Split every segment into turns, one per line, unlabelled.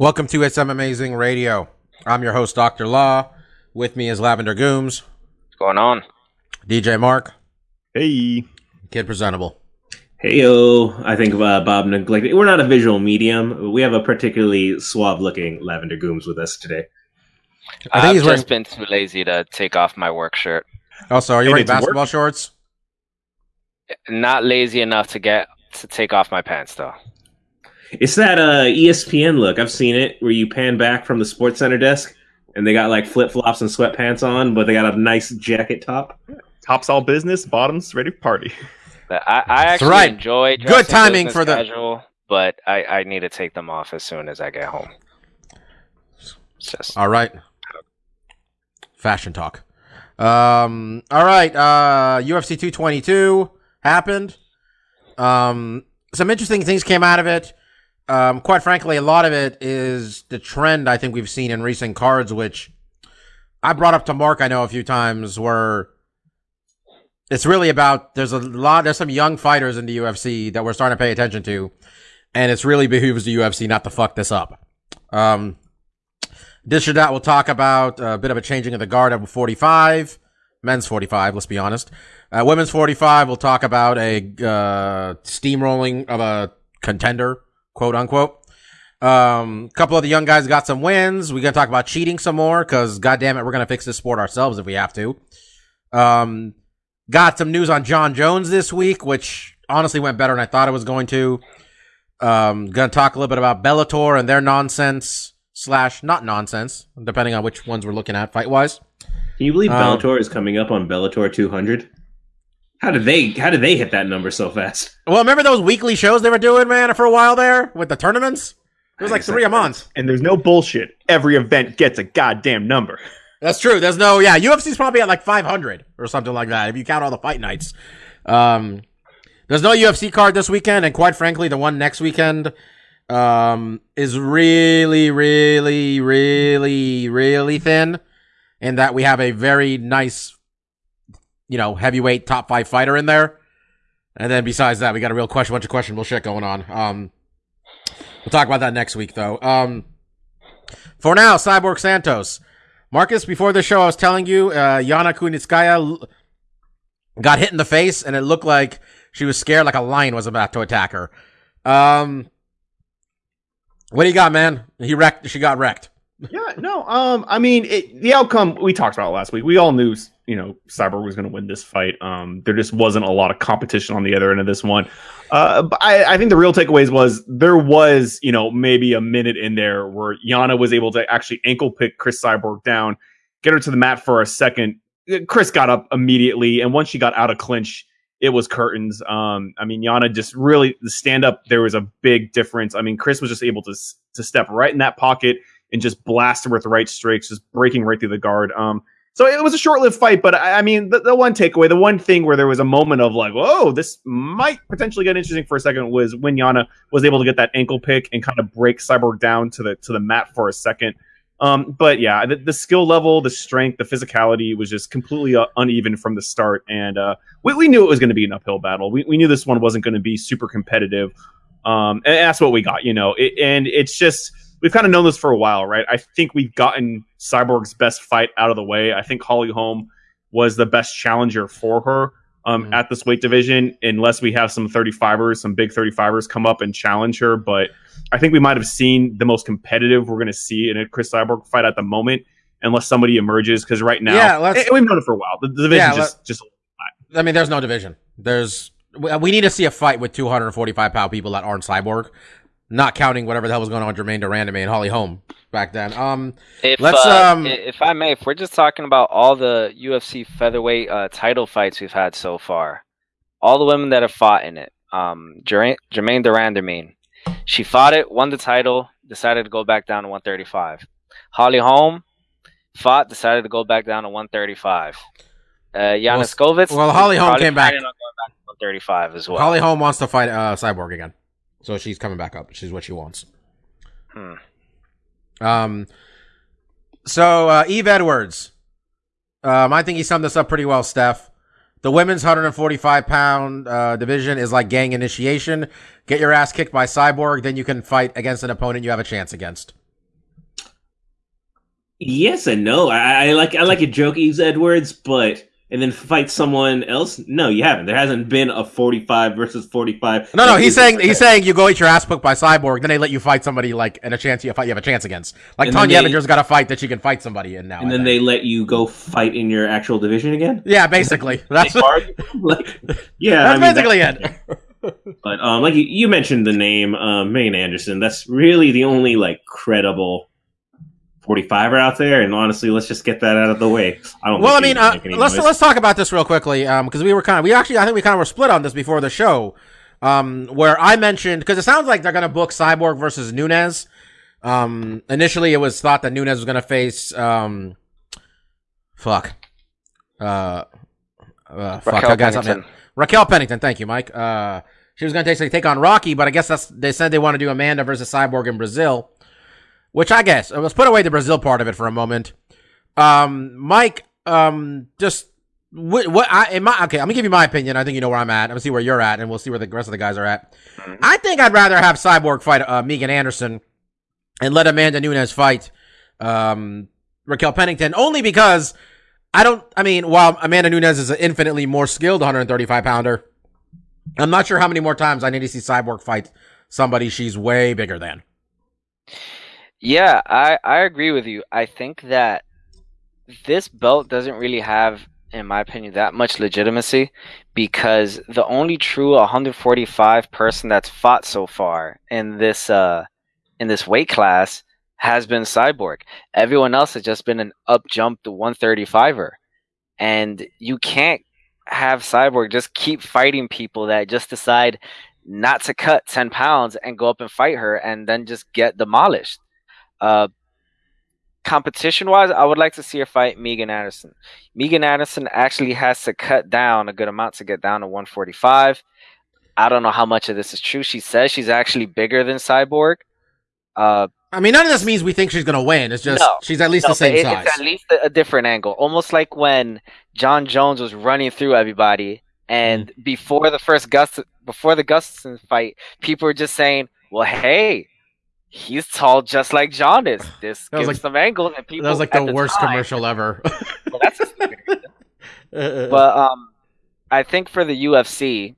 Welcome to SM Amazing Radio. I'm your host, Dr. Law. With me is Lavender Gooms,
What's going on?
DJ Mark,
Hey.
Kid Presentable.
Heyo, I think uh, Bob neglected. We're not a visual medium. We have a particularly suave-looking Lavender Gooms with us today.
I think
I've
he's wearing.
just been too lazy to take off my work shirt.
Also, are you
Hey,
wearing
did it work?
basketball shorts?
Not lazy enough to get to take off my pants though.
It's that uh, ESPN look. I've seen it where you pan back from the Sports Center desk and they got like flip flops and sweatpants on, but they got a nice jacket top.
Top's all business, bottoms ready for party.
But I, I actually
right.
enjoy
Good timing for the-
casual, but I, I need to take them off as soon as I get home. It's just
All right. Fashion talk. Um, all right. Uh, UFC 222 happened. Um, some interesting things came out of it. Um, quite frankly, a lot of it is the trend I think we've seen in recent cards, which I brought up to Mark, I know a few times, where it's really about there's a lot, there's some young fighters in the UFC that we're starting to pay attention to, and it's really behooves the UFC not to fuck this up. Um, this or that, we'll talk about a bit of a changing of the guard at 45, men's 45, let's be honest. Uh, women's 45, we'll talk about a uh, steamrolling of a contender, quote unquote. Um, a couple of the young guys got some wins. We're gonna talk about cheating some more because, goddamn it, we're gonna fix this sport ourselves if we have to. Um, got some news on Jon Jones this week, which honestly went better than I thought it was going to. Um, gonna talk a little bit about Bellator and their nonsense slash not nonsense, depending on which ones we're looking at fight wise.
Can you believe
Um,
Bellator is coming up on Bellator 200? How did they? How did they hit that number so fast?
Well, remember those weekly shows they were doing, man, for a while there with the tournaments? It was like three a month.
And there's no bullshit. Every event gets a goddamn number.
That's true. There's no, yeah, UFC's probably at like 500 or something like that if you count all the fight nights. Um, there's no UFC card this weekend, and quite frankly, the one next weekend um, is really, really, really, really thin. In that we have a very nice, you know, heavyweight top five fighter in there, and then besides that, we got a real question, bunch of questionable shit going on. Um, we'll talk about that next week, though. Um, for now, Cyborg Santos. Marcus, before the show, I was telling you, uh, Yana Kunitskaya got hit in the face, and it looked like she was scared, like a lion was about to attack her. Um, what do you got, man? He wrecked. She got wrecked.
Yeah, no. Um, I mean, it, the outcome we talked about last week. We all knew, you know, Cyborg was going to win this fight. Um, there just wasn't a lot of competition on the other end of this one. Uh, but I, I think the real takeaways was there was, you know, maybe a minute in there where Yana was able to actually ankle pick Cris Cyborg down, get her to the mat for a second. Cris got up immediately, and once she got out of clinch, it was curtains. Um, I mean, Yana just really the stand up. There was a big difference. I mean, Cris was just able to to step right in that pocket and just blast her with right strikes, just breaking right through the guard. Um, so it was a short-lived fight, but I, I mean, the, the one takeaway, the one thing where there was a moment of like, "Whoa, this might potentially get interesting for a second was when Yana was able to get that ankle pick and kind of break Cyborg down to the to the mat for a second. Um, but yeah, the, the skill level, the strength, the physicality was just completely uh, uneven from the start, and uh, we, we knew it was going to be an uphill battle. We, we knew this one wasn't going to be super competitive, um, and that's what we got, you know. It, and it's just we've kind of known this for a while, right? I think we've gotten Cyborg's best fight out of the way. I think Holly Holm was the best challenger for her um,
Mhm.
at this weight division, unless we have some 35ers, some big 35ers come up and challenge her. But I think we might have seen the most competitive we're going to see in a Cris Cyborg fight at the moment, unless somebody emerges. Because right now,
Yeah, let's-
and we've known it for a while. The, the division
Yeah,
just just
I mean, there's no division. There's we we need to see a fight with 245 pound people that aren't cyborg, not counting whatever the hell was going on with Germaine de Randamie and Holly Holm back then. Um,
If
Let's,
uh,
um,
i- if I may, if we're just talking about all the UFC featherweight uh, title fights we've had so far, all the women that have fought in it, um, Jer- Germaine de Randamie, She fought it, won the title, decided to go back down to 135. Holly Holm fought, decided to go back down to 135. Uh, Giannis Skovitz.
well, Holly Holm came back.
planning on going back to 135 as well.
Holly Holm wants to fight uh, Cyborg again, so she's coming back up. She's what she wants.
Hmm.
Um. So uh, Yves Edwards, um, I think he summed this up pretty well, Steph. The women's 145 pound uh, division is like gang initiation. Get your ass kicked by Cyborg, then you can fight against an opponent you have a chance against.
Yes and no. I, I like I like a joke, Yves Edwards, but and then fight someone else. No, you haven't. There hasn't been a forty-five versus forty-five.
No, no, he's saying he's saying you go eat your ass booked by Cyborg, then they let you fight somebody like and a chance you fight you have a chance against. Like
And Tonya
Evinger's got a fight that she can fight somebody in now.
and
I
then
think.
they let you go fight in your actual division again.
yeah, basically that's
like, yeah, I
that's
mean,
basically
that-
it.
But um, like you, you mentioned the name um, Megan Anderson. That's really the only like credible 45er out there. And honestly, let's just get that out of the way. I don't.
Well, I mean, uh, let's
noise.
let's talk about this real quickly, um, because we were kind of we actually I think we kind of were split on this before the show, um, where I mentioned because it sounds like they're gonna book Cyborg versus Nunes. Um, initially it was thought that Nunes was gonna face um, fuck, uh, uh fuck,
Raquel
I got something. Raquel Pennington, thank you, Mike. Uh, she was gonna take take on Rocky, but I guess that's they said they want to do Amanda versus Cyborg in Brazil, which I guess let's put away the Brazil part of it for a moment. Um, Mike, um, just what, what I, in my, okay, I'm gonna give you my opinion. I think you know where I'm at. I'm gonna see where you're at, and we'll see where the rest of the guys are at. I think I'd rather have Cyborg fight uh, Megan Anderson and let Amanda Nunes fight um, Raquel Pennington, only because I don't. I mean, while Amanda Nunes is an infinitely more skilled 135 pounder, I'm not sure how many more times I need to see Cyborg fight somebody she's way bigger than.
Yeah, I, I agree with you. I think that this belt doesn't really have, in my opinion, that much legitimacy because the only true 145 person that's fought so far in this uh in this weight class has been Cyborg. Everyone else has just been an up jump to 135er. And you can't have Cyborg just keep fighting people that just decide not to cut 10 pounds and go up and fight her and then just get demolished. Uh, competition wise, I would like to see her fight Megan Anderson. Megan Anderson actually has to cut down a good amount to get down to 145. I don't know how much of this is true. She says she's actually bigger than Cyborg. Uh,
I mean, none of this means we think she's gonna win. It's just
No.
she's at least
no,
the same
it-
size.
It's at least a, a different angle. Almost like when Jon Jones was running through everybody, and
Mm-hmm.
before the first Gust, before the Gustafsson fight, people were just saying, "Well, hey, he's tall just like Jon is." This
That
gives
like-
some angles, and people
that was like
at
the, worst
time-
commercial ever.
Well, that's a stupid reason. but um, I think for the UFC,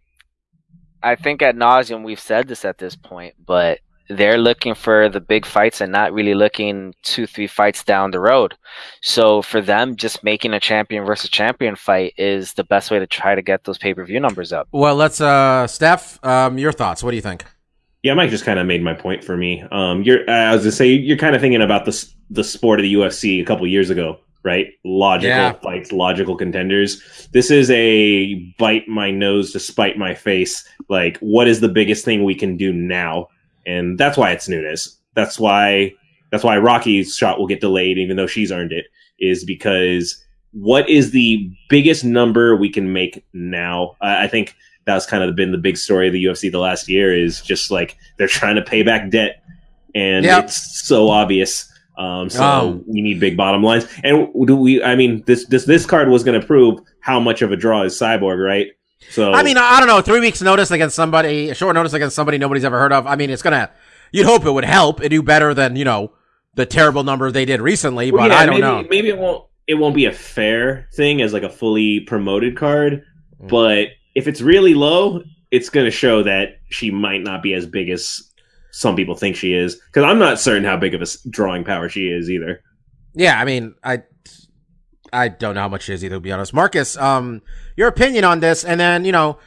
I think at nauseum we've said this at this point, but they're looking for the big fights and not really looking two, three fights down the road. So for them, just making a champion versus champion fight is the best way to try to get those pay per view numbers up.
well, let's uh, Steph, um, your thoughts. What do you think?
Yeah, Mike just kind of made my point for me. Um, you're, I was gonna say, you're kind of thinking about the the sport of the UFC a couple years ago, right? Logical
Yeah.
fights, logical contenders. This is a bite my nose to spite my face. Like, what is the biggest thing we can do now? And that's why it's Nunes. That's why that's why Rocky's shot will get delayed, even though she's earned it. Is because what is the biggest number we can make now? I I think that's kind of been the big story of the UFC the last year is just like they're trying to pay back debt, and
Yep.
it's so obvious. Um, so
Um,
we need big bottom lines, and do we? I mean, this this this card was going to prove how much of a draw is Cyborg, right? So
I mean, I don't know. Three weeks notice against somebody, a short notice against somebody nobody's ever heard of. I mean, it's gonna. You'd hope it would help. It do better than you know the terrible number they did recently, but
Well, yeah,
I don't
maybe,
know.
Maybe it won't. It won't be a fair thing as like a fully promoted card,
Mm.
but if it's really low, it's going to show that she might not be as big as some people think she is. Because I'm not certain how big of a drawing power she is either.
Yeah, I mean, I I don't know how much she is either. To be honest, Marcus, um, your opinion on this, and then you know,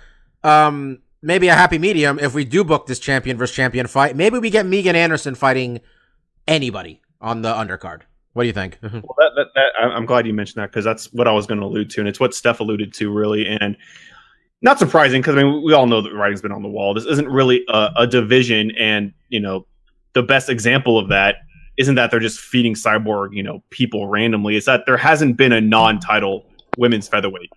um, maybe a happy medium if we do book this champion versus champion fight. Maybe we get Megan Anderson fighting anybody on the undercard. What do you think?
Well, that, that, that, I'm glad you mentioned that because that's what I was going to allude to, and it's what Steph alluded to really. And not surprising because I mean we all know that writing's been on the wall. This isn't really a, a division, and you know the best example of that isn't that they're just feeding Cyborg, you know, people randomly. It's that there hasn't been a non-title women's featherweight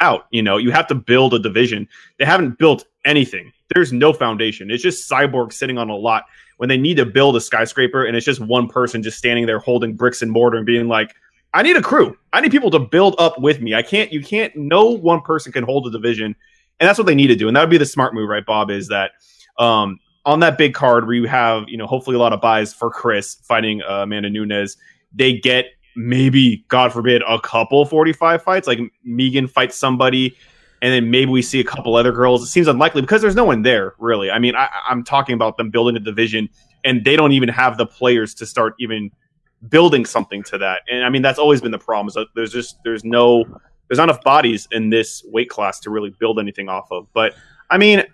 out. You know, you have to build a division. They haven't built anything. There's no foundation. It's just Cyborg sitting on a lot when they need to build a skyscraper, and it's just one person just standing there holding bricks and mortar and being like, I need a crew. I need people to build up with me. I can't, you can't, no one person can hold a division. And that's what they need to do. And that would be the smart move, right, Bob? Is that um, on that big card where you have, you know, hopefully a lot of buys for Cris fighting uh, Amanda Nunes, they get maybe, God forbid, a couple 45 fights. Like Megan fights somebody, and then maybe we see a couple other girls. It seems unlikely because there's no one there, really. I mean, I, I'm talking about them building a division, and they don't even have the players to start even building something to that. And I mean, that's always been the problem. Is there's just there's no there's not enough bodies in this weight class to really build anything off of. But I mean,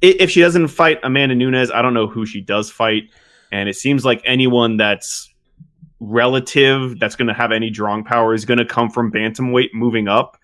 if she doesn't fight Amanda Nunes, I don't know who she does fight. And it seems like anyone that's relative that's going to have any drawing power is going to come from bantamweight moving up.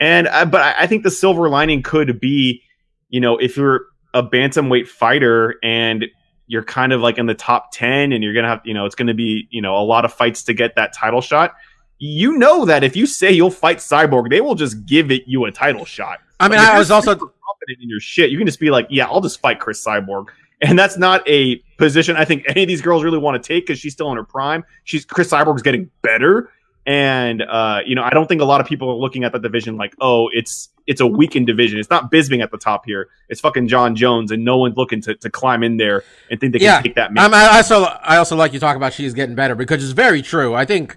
And uh, but I think the silver lining could be, you know, if you're a bantamweight fighter and you're kind of like in the top 10 and you're going to have, you know, it's going to be, you know, a lot of fights to get that title shot. You know that if you say you'll fight Cyborg, they will just give it you a title shot.
I mean,
Like,
I was also
confident in your shit. You can just be like, yeah, I'll just fight Cris Cyborg. And that's not a position I think any of these girls really want to take because she's still in her prime. She's Cris Cyborg's getting better. And uh, you know, I don't think a lot of people are looking at the division like, oh, it's it's a weakened division. It's not Bisping at the top here. It's fucking Jon Jones, and no one's looking to, to climb in there and think they
Yeah.
can take that.
I'm, I also I also like you talk about she's getting better because it's very true. I think,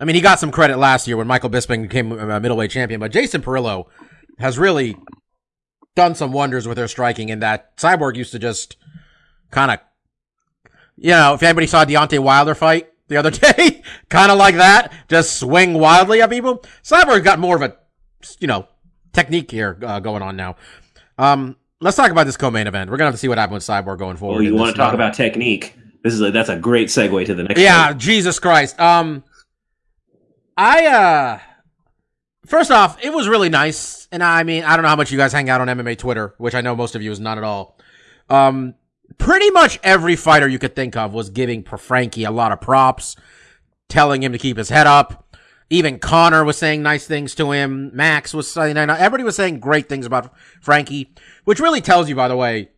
I mean, he got some credit last year when Michael Bisping became a middleweight champion, but Jason Parillo has really done some wonders with her striking. In that Cyborg used to just kind of, you know, if anybody saw Deontay Wilder fight the other day, kind of like that, just swing wildly at people. Cyborg got more of a, you know, technique here uh, going on now. Um, let's talk about this co-main event. We're gonna have to see what happens with Cyborg going forward.
Well, you want to talk about technique? This is a, that's a great segue to the next.
Yeah,
one.
Jesus Christ. Um I uh first off, it was really nice. And I mean, I don't know how much you guys hang out on MMA Twitter, which I know most of you is not at all. Um pretty much every fighter you could think of was giving Frankie a lot of props, telling him to keep his head up. Even Conor was saying nice things to him. Max was saying, everybody was saying great things about Frankie, which really tells you, by the way,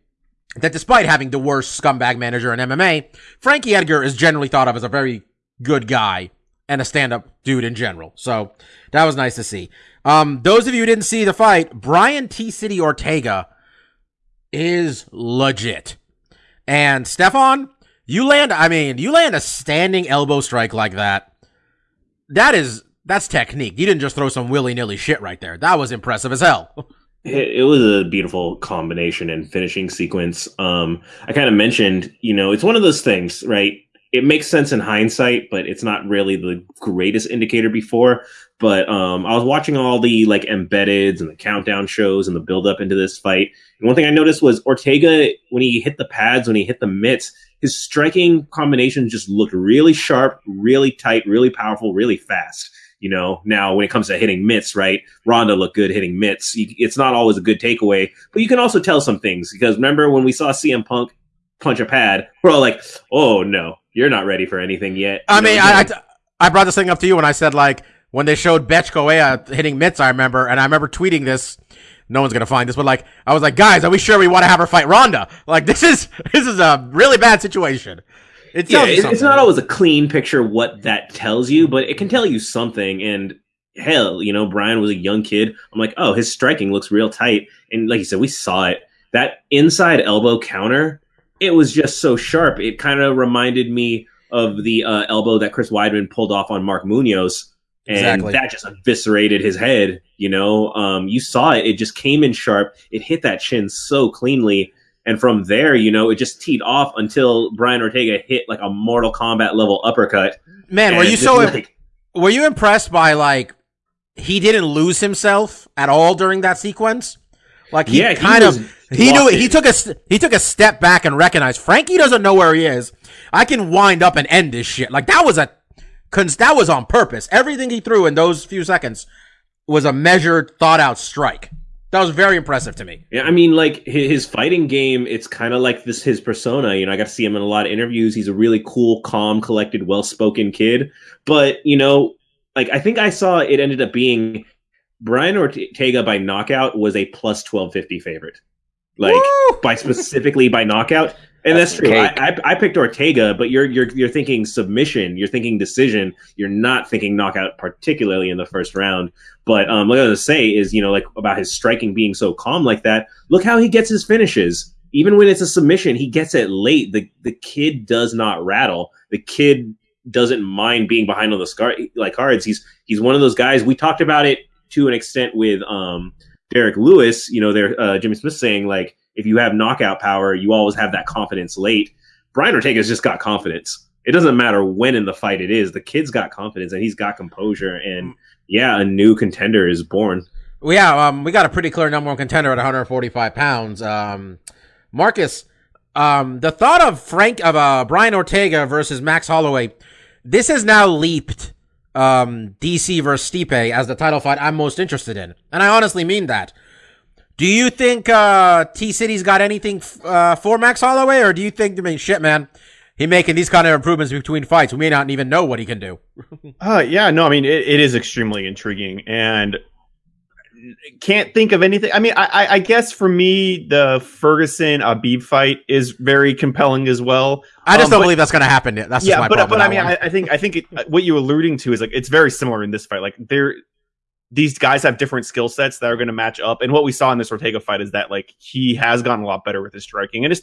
that despite having the worst scumbag manager in MMA, Frankie Edgar is generally thought of as a very good guy and a stand-up dude in general. So that was nice to see. Um, those of you who didn't see the fight, Brian T. City Ortega is legit. And Stefan, you land, I mean, you land a standing elbow strike like that. That is, that's technique. You didn't just throw some willy-nilly shit right there. That was impressive as hell.
It, it was a beautiful combination and finishing sequence. Um, I kind of mentioned, you know, it's one of those things, right? It makes sense in hindsight, but it's not really the greatest indicator before. But um, I was watching all the like embeddeds and the countdown shows and the build up into this fight. And one thing I noticed was Ortega, when he hit the pads, when he hit the mitts, his striking combinations just looked really sharp, really tight, really powerful, really fast. You know, now when it comes to hitting mitts, right? Ronda looked good hitting mitts. It's not always a good takeaway, but you can also tell some things because remember when we saw CM Punk punch a pad, we're all like, "Oh no, you're not ready for anything yet."
I
You
mean, I, I, I brought this thing up to you when I said like when they showed Bethe Correia hitting mitts. I remember, and I remember tweeting this. No one's gonna find this, but like I was like, guys, are we sure we want to have her fight Ronda? Like this is this is a really bad situation. It
yeah,
tells something.
it's not always a clean picture what that tells you, but it can tell you something. And hell, you know, Brian was a young kid. I'm like, oh, his striking looks real tight. And like you said, we saw it. That inside elbow counter, it was just so sharp. It kind of reminded me of the uh, elbow that Chris Weidman pulled off on Mark Munoz. And
Exactly.
that just eviscerated his head. You know, um, you saw it. It just came in sharp. It hit that chin so cleanly. And from there, you know, it just teed off until Brian Ortega hit like a Mortal Kombat level uppercut.
Man, were you so
like,
were you impressed by like he didn't lose himself at all during that sequence? Like he
Yeah,
kind
was
of he knew
locked
he took a he took a step back and recognized Frankie doesn't know where he is. I can wind up and end this shit. Like that was a that was on purpose. Everything he threw in those few seconds was a measured, thought out strike. That was very impressive to me.
Yeah, I mean, like his, fighting game, it's kind of like this his persona. You know, I got to see him in a lot of interviews. He's a really cool, calm, collected, well-spoken kid. But you know, like I think I saw it ended up being Brian Ortega by knockout was a plus twelve fifty favorite. Like
Woo!
by specifically by knockout. And that's,
That's
true. I. I, I picked Ortega, but you're you're you're thinking submission. You're thinking decision. You're not thinking knockout, particularly in the first round. But um, what I was gonna say is, you know, like about his striking being so calm like that. Look how he gets his finishes. Even when it's a submission, he gets it late. The the kid does not rattle. The kid doesn't mind being behind on the scar like cards. He's he's one of those guys. We talked about it to an extent with um Derrick Lewis. You know, there uh, Jimmy Smith saying like if you have knockout power, you always have that confidence late. Brian Ortega's just got confidence. It doesn't matter when in the fight it is. The kid's got confidence and he's got composure. And yeah, a new contender is born.
Yeah, um, we got a pretty clear number one contender at 145 pounds. Um, Marcus, um, the thought of Frank of uh, Brian Ortega versus Max Holloway, this has now leaped um, DC versus Stipe as the title fight I'm most interested in, and I honestly mean that. Do you think uh, T City's got anything f- uh, for Max Holloway, or do you think I mean shit, man? He making these kind of improvements between fights. We may not even know what he can do.
Uh, yeah, no, I mean it, it is extremely intriguing, and can't think of anything. I mean, I, I, guess for me, the Ferguson Khabib fight is very compelling as well.
I just
Um,
don't
but-
believe that's going to happen. That's just
yeah,
my
but but I mean. I, I think I think it, what you're alluding to is like it's very similar in this fight. Like they're these guys have different skill sets that are going to match up, and what we saw in this Ortega fight is that like he has gotten a lot better with his striking, and it's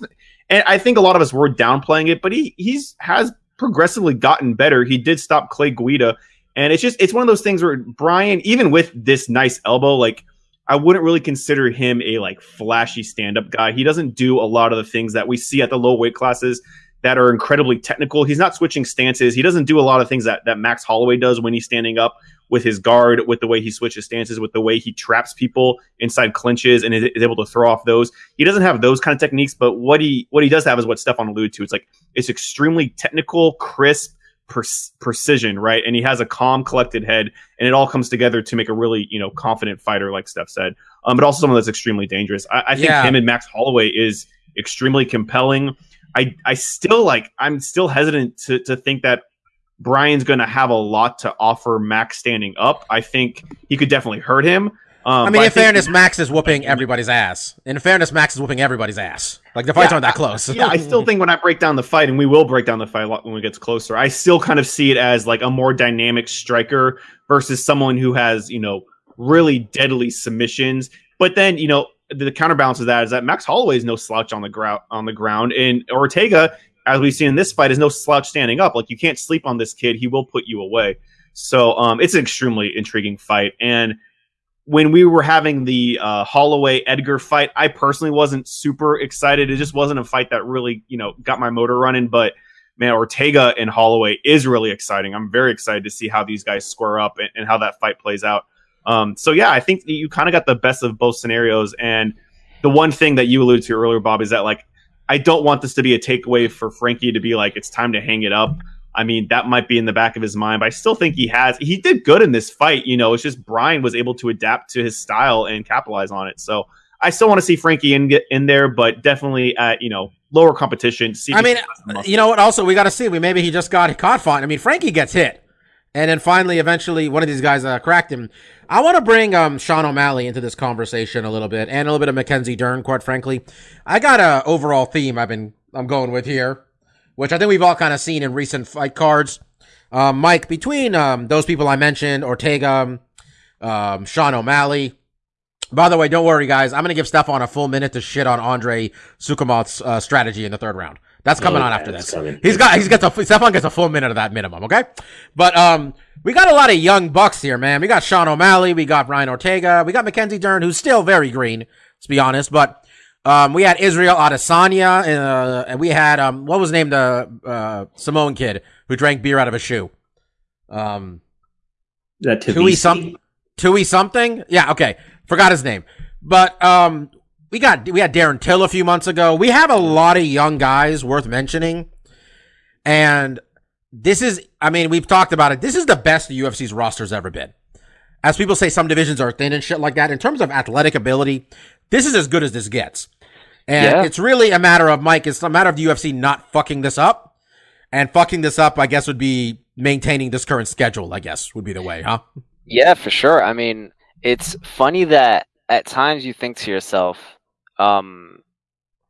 and I think a lot of us were downplaying it, but he he's has progressively gotten better. He did stop Clay Guida, and it's just it's one of those things where Brian, even with this nice elbow, like. I wouldn't really consider him a like flashy stand-up guy. He doesn't do a lot of the things that we see at the low weight classes that are incredibly technical. He's not switching stances. He doesn't do a lot of things that, that Max Holloway does when he's standing up with his guard, with the way he switches stances, with the way he traps people inside clinches and is, is able to throw off those. He doesn't have those kind of techniques, but what he what he does have is what Stefan alluded to. It's like it's extremely technical, crisp, precision, right? And he has a calm, collected head, and it all comes together to make a really you know confident fighter, like Steph said. Um, but also someone that's extremely dangerous. I, I think
Yeah.
him and Max Holloway is extremely compelling. I I still like I'm still hesitant to to think that Brian's going to have a lot to offer Max standing up. I think he could definitely hurt him. Um,
I mean, in
think-
fairness, Max is whooping everybody's ass. In fairness, Max is whooping everybody's ass. Like the fights
Yeah,
aren't that close.
yeah, I still think when I break down the fight, and we will break down the fight a lot when it gets closer, I still kind of see it as like a more dynamic striker versus someone who has, you know, really deadly submissions. But then, you know, the counterbalance of that is that Max Holloway is no slouch on the ground on the ground, and Ortega, as we've seen in this fight, is no slouch standing up. Like you can't sleep on this kid; he will put you away. So um, it's an extremely intriguing fight, and when we were having the uh, Holloway Edgar fight, I personally wasn't super excited. It just wasn't a fight that really, you know, got my motor running. But man, Ortega and Holloway is really exciting. I'm very excited to see how these guys square up and, and how that fight plays out. Um, so yeah, I think you kind of got the best of both scenarios. And the one thing that you alluded to earlier, Bob, is that like I don't want this to be a takeaway for Frankie to be like it's time to hang it up. I mean, that might be in the back of his mind, but I still think he has. He did good in this fight. You know, it's just Brian was able to adapt to his style and capitalize on it. So I still want to see Frankie in get in there, but definitely at you know lower competition. See
I mean,
can have some muscle.
you know what? Also, we got to see. We maybe he just got caught fine. I mean, Frankie gets hit, and then finally, eventually, one of these guys uh, cracked him. I want to bring um Sean O'Malley into this conversation a little bit, and a little bit of Mackenzie Dern. Quite frankly, I got a overall theme I've been I'm going with here, which I think we've all kind of seen in recent fight cards. Um, Mike, between um those people I mentioned, Ortega, um, Sean O'Malley. By the way, don't worry, guys. I'm gonna give Stefan a full minute to shit on Andre Soukhamthath's uh, strategy in the third round. That's coming
Oh,
on after this.
coming.
He's got he's got a Stefan gets a full minute of that minimum. Okay, but um, we got a lot of young bucks here, man. We got Sean O'Malley, we got Brian Ortega, we got Mackenzie Dern, who's still very green, let's be honest. But um, we had Israel Adesanya, uh, and we had um, what was named the uh, Samoan kid who drank beer out of a shoe. Um,
That
Tai
Tuivasa?
some Tui something? Yeah, okay. Forgot his name. But um we got we had Darren Till a few months ago. We have a lot of young guys worth mentioning. And this is I mean, we've talked about it. This is the best the UFC's roster's ever been. as people say, some divisions are thin and shit like that. In terms of athletic ability, this is as good as this gets. And
Yeah.
it's really a matter of Mike. It's a matter of the UFC not fucking this up, and fucking this up. I guess would be maintaining this current schedule. I guess would be the way, huh?
Yeah, for sure. I mean, it's funny that at times you think to yourself, um,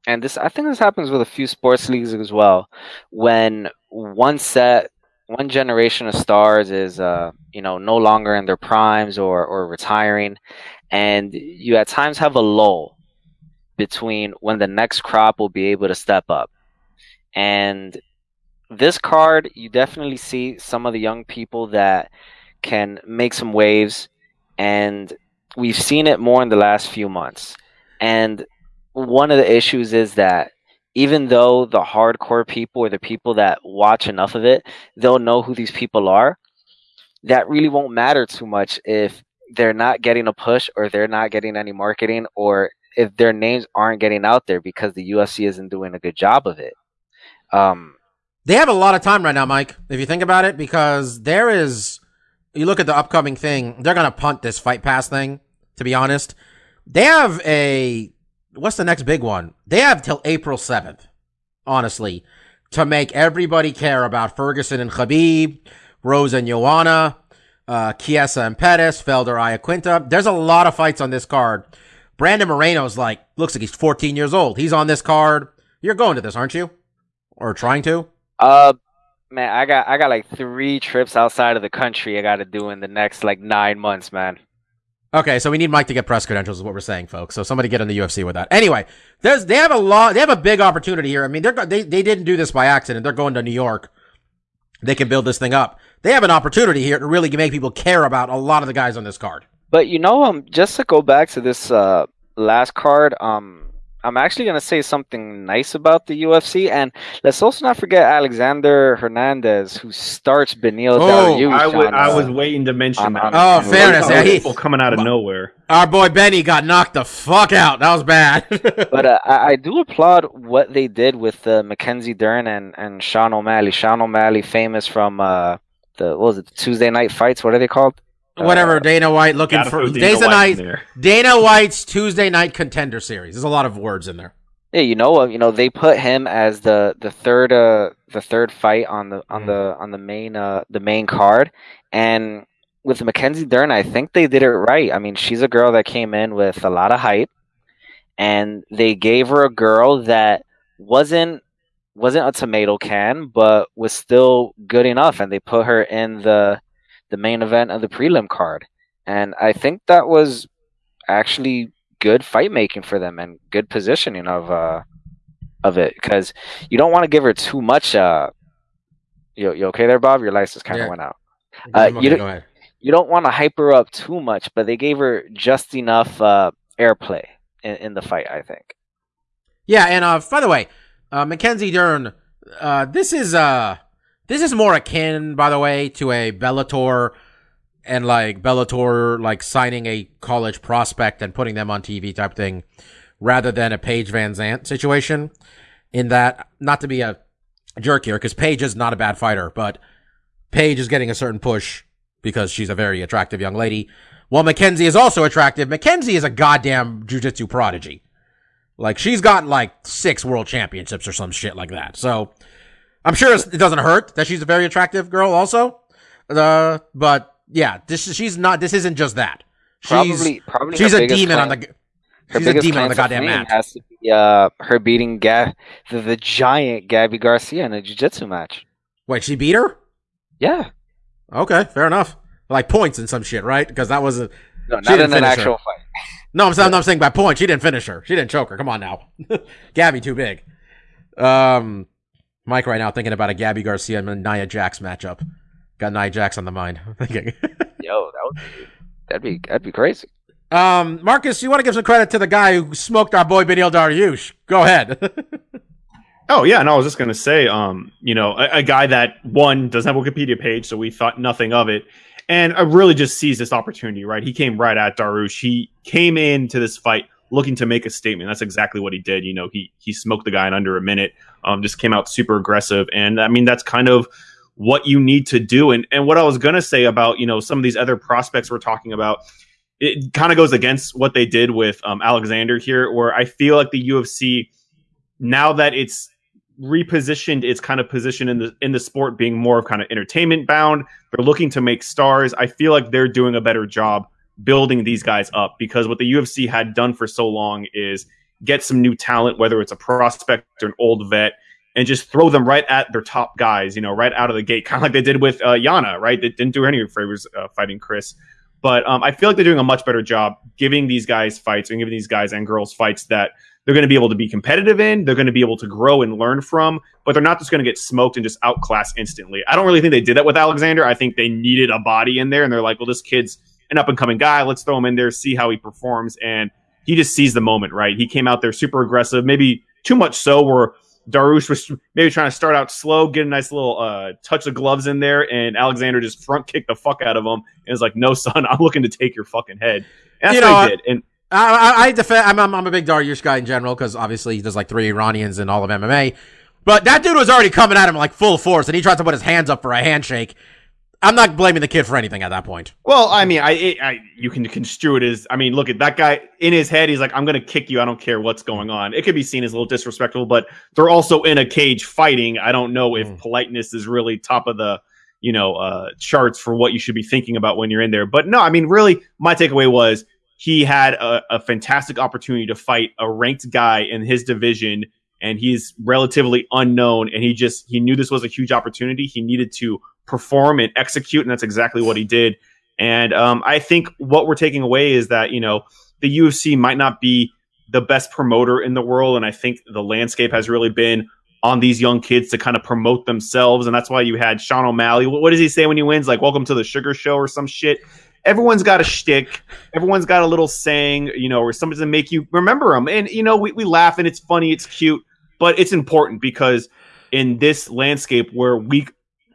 and this I think this happens with a few sports leagues as well, when one set, one generation of stars is, uh, you know, no longer in their primes or or retiring, and you at times have a lull between when the next crop will be able to step up, and this card you definitely see some of the young people that can make some waves and we've seen it more in the last few months and one of the issues is that even though the hardcore people or the people that watch enough of it they'll know who these people are that really won't matter too much if they're not getting a push or they're not getting any marketing or if their names aren't getting out there because the UFC isn't doing a good job of it um
They have a lot of time right now, Mike, if you think about it, because there is, you look at the upcoming thing, they're going to punt this fight pass thing, to be honest. They have a, what's the next big one? They have till April 7th, honestly, to make everybody care about Ferguson and Khabib, Rose and Joanna, uh, Chiesa and Pettis, Felder, Iaquinta. There's a lot of fights on this card. Brandon Moreno's like, looks like he's 14 years old. He's on this card. You're going to this, aren't you? Or trying to?
Uh, man, I got I got like three trips outside of the country I got to do in the next like nine months, man.
Okay, so we need Mike to get press credentials, is what we're saying, folks. So somebody get in the UFC with that. Anyway, there's they have a lot, they have a big opportunity here. I mean, they're they they didn't do this by accident. They're going to New York. They can build this thing up. They have an opportunity here to really make people care about a lot of the guys on this card.
But you know, um, just to go back to this uh last card, um, I'm actually gonna say something nice about the UFC, and let's also not forget Alexander Hernandez, who starts Benil
Oh,
Dariush.
I, w-
on,
I was waiting to mention
on-
that.
on-
Oh,
on-
fairness, yeah, he-
people coming out of nowhere.
Our boy Benny got knocked the fuck out. That was bad.
But uh, I, I do applaud what they did with uh, Mackenzie Dern and, and Sean O'Malley. Sean O'Malley, famous from uh, the what was it, the Tuesday night fights? What are they called?
Whatever, Dana White looking for
throw Dana
Dana
White
Night. Dana White's Tuesday Night Contender Series. There's a lot of words in there.
Yeah, you know, uh, you know, they put him as the the third uh the third fight on the on
Mm.
the on the main uh the main card, and with Mackenzie Dern, I think they did it right. I mean, she's a girl that came in with a lot of hype, and they gave her a girl that wasn't wasn't a tomato can, but was still good enough, and they put her in the the main event of the prelim card, and I think that was actually good fight making for them and good positioning of uh of it because you don't want to give her too much. Uh, you you okay there, Bob? Your license kind of
Yeah.
went out. Uh,
Okay,
you don't- You don't want to hype her up too much, but they gave her just enough uh, airplay in, in the fight. I think.
Yeah, and uh, by the way, uh, Mackenzie Dern, uh, this is uh, this is more akin, by the way, to a Bellator and like Bellator like signing a college prospect and putting them on TV type thing, rather than a Paige Van Zant situation. In that, not to be a jerk here, because Paige is not a bad fighter, but Paige is getting a certain push because she's a very attractive young lady. While Mackenzie is also attractive, Mackenzie is a goddamn jujitsu prodigy. Like she's got like six world championships or some shit like that. So I'm sure it doesn't hurt that she's a very attractive girl also. Uh, but yeah, this is, she's not, this isn't just that. She's,
Probably, probably
she's a demon on the,
her
she's a demon on the goddamn mat.
Has to be uh, her beating Ga- the, the giant Gabi Garcia in a jiu-jitsu match.
Wait, she beat her?
Yeah,
Okay, fair enough. Like points and some shit, right? Because that was a
no, not in an
finish her.
actual fight.
No, I'm saying, no, I'm saying by points. She didn't finish her. She didn't choke her. Come on now. Gabby too big. Um, Mike right now thinking about a Gabi Garcia and Nia Jax matchup. Got Nia Jax on the mind. I'm thinking.
Yo, that would be, that'd be that'd be crazy.
um, Marcus, you want to give some credit to the guy who smoked our boy Beneil Dariush? Go ahead.
Oh yeah, no, I was just gonna say, um, you know, a, a guy that one doesn't have a Wikipedia page, so we thought nothing of it, and I really just sees this opportunity. Right, he came right at Dariush. He came into this fight looking to make a statement. That's exactly what he did. You know, he he smoked the guy in under a minute. Um, just came out super aggressive, and I mean that's kind of what you need to do. And and what I was gonna say about you know some of these other prospects we're talking about, it kind of goes against what they did with um, Alexander here, where I feel like the UFC now that it's repositioned its kind of position in the in the sport being more of kind of entertainment bound they're looking to make stars i feel like they're doing a better job building these guys up because what the ufc had done for so long is get some new talent whether it's a prospect or an old vet and just throw them right at their top guys you know right out of the gate kind of like they did with uh, yana right they didn't do any favors uh, fighting chris but um, i feel like they're doing a much better job giving these guys fights and giving these guys and girls fights that they're going to be able to be competitive in, they're going to be able to grow and learn from, but they're not just going to get smoked and just outclass instantly. I don't really think they did that with Alexander. I think they needed a body in there, and they're like, well, this kid's an up and coming guy. Let's throw him in there, see how he performs. And he just sees the moment, right? He came out there super aggressive, maybe too much so, where Dariush was maybe trying to start out slow, get a nice little uh, touch of gloves in there, and Alexander just front kicked the fuck out of him and was like, "No, son, I'm looking to take your fucking head." And that's
You
what
know,
he did. And
I, I, I defend. I'm, I'm, I'm a big Dariush guy in general because obviously there's like three Iranians in all of MMA. But that dude was already coming at him like full force, and he tried to put his hands up for a handshake. I'm not blaming the kid for anything at that point.
Well, I mean, I, I you can construe it as I mean, look at that guy in his head. He's like, I'm going to kick you. I don't care what's going on. It could be seen as a little disrespectful, but they're also in a cage fighting. I don't know if
Mm.
politeness is really top of the you know uh, charts for what you should be thinking about when you're in there. But no, I mean, really, my takeaway was he had a, a fantastic opportunity to fight a ranked guy in his division. And he's relatively unknown, and he just he knew this was a huge opportunity. He needed to perform and execute, and that's exactly what he did. And um, I think what we're taking away is that you know the UFC might not be the best promoter in the world, and I think the landscape has really been on these young kids to kind of promote themselves, and that's why you had Sean O'Malley. What, does he say when he wins? Like "Welcome to the Sugar Show" or some shit. Everyone's got a shtick. Everyone's got a little saying, you know, or something to make you remember them. And you know, we, we laugh and it's funny, it's cute, but it's important because in this landscape where we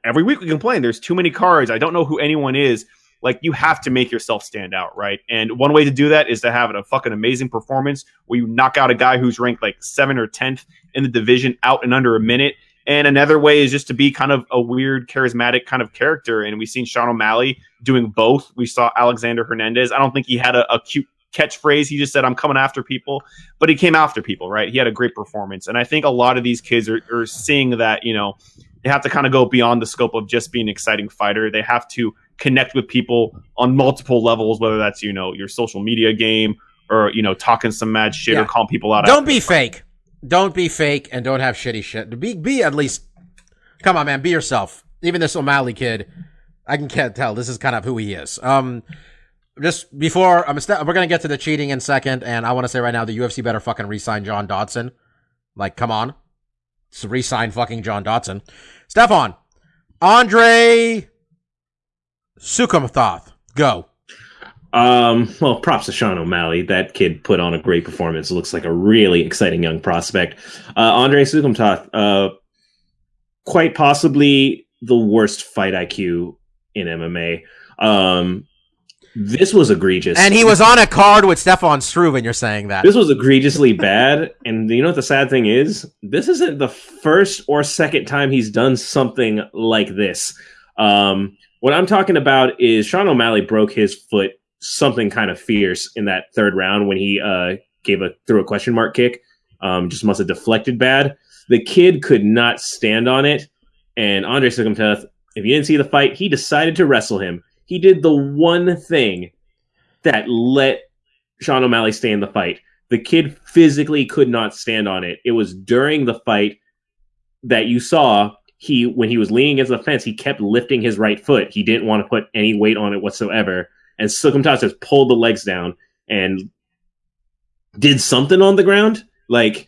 every week we complain there's too many cards i don't know who anyone is like you have to make yourself stand out right? And one way to do that is to have a fucking amazing performance where you knock out a guy who's ranked like 7 or 10th in the division out in under a minute. And another way is just to be kind of a weird charismatic kind of character. And we've seen sean o'malley doing both. We saw alexander hernandez. I don't think he had a, a cute catchphrase he just said i'm coming after people but he came after people right he had a great performance and i think a lot of these kids are, are seeing that you know they have to kind of go beyond the scope of just being an exciting fighter. They have to connect with people on multiple levels, whether that's you know your social media game or you know talking some mad shit
Yeah.
or calling people out.
Don't be fake. Don't be fake, and don't have shitty shit. Be be at least. Come on, man. Be yourself. Even this O'Malley kid, I can can't tell. This is kind of who he is. Um, just before I'm, st- we're gonna get to the cheating in second, and I want to say right now, the UFC better fucking resign John Dodson. Like, come on, resign fucking John Dodson. Stefan, Andre Soukhamthath, go.
Um, well, props to Sean O'Malley. That kid put on a great performance. Looks like a really exciting young prospect. Uh, Andre Soukhamthath, uh, quite possibly the worst fight IQ in MMA. Um, this was egregious.
And he was on a card with Stefan Struve, and you're saying that.
This was egregiously bad. And you know what the sad thing is? This isn't the first or second time he's done something like this. Um, what I'm talking about is Sean O'Malley broke his foot something kind of fierce in that third round when he uh, gave a threw a question mark kick. Um, just must have deflected bad. The kid could not stand on it, and Andre Soukhamthath, if you didn't see the fight, he decided to wrestle him. He did the one thing that let Sean O'Malley stay in the fight. The kid physically could not stand on it. It was during the fight that you saw he when he was leaning against the fence, he kept lifting his right foot. He didn't want to put any weight on it whatsoever. And Soukhamthath just pulled the legs down and did something on the ground. Like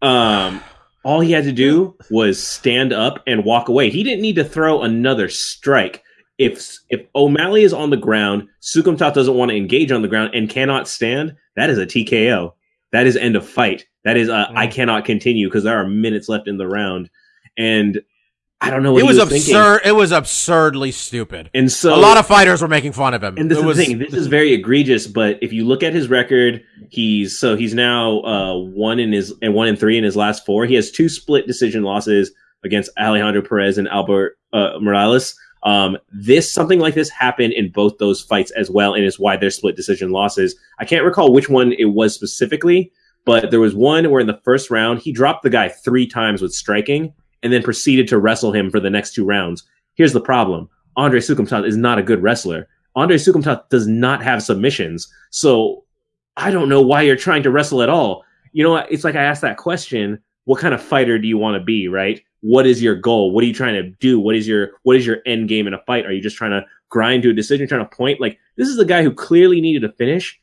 um all he had to do was stand up and walk away. He didn't need to throw another strike. If if O'Malley is on the ground, Soukhamthath doesn't want to engage on the ground and cannot stand, that is a TKO. That is end of fight. That is uh, I cannot continue because there are minutes left in the round, and I don't know what
it
he
was,
thinking.
absurd. It was absurdly stupid.
And so
a lot of fighters were making fun of him.
and this
it
is
was,
the thing. This is very egregious. But if you look at his record, he's so he's now uh, one in his and one in three in his last four. He has two split decision losses against Alejandro Perez and Albert uh, Morales. Um, this something like this happened in both those fights as well, and is why they're split decision losses. I can't recall which one it was specifically, but there was one where in the first round he dropped the guy three times with striking, and then proceeded to wrestle him for the next two rounds. Here's the problem: Andre Soukhamthath is not a good wrestler. Andre Soukhamthath does not have submissions, so I don't know why you're trying to wrestle at all. You know, it's like I asked that question: What kind of fighter do you want to be? Right? What is your goal? What are you trying to do? What is your what is your end game in a fight? Are you just trying to grind to a decision, trying to point? Like this is the guy who clearly needed a finish,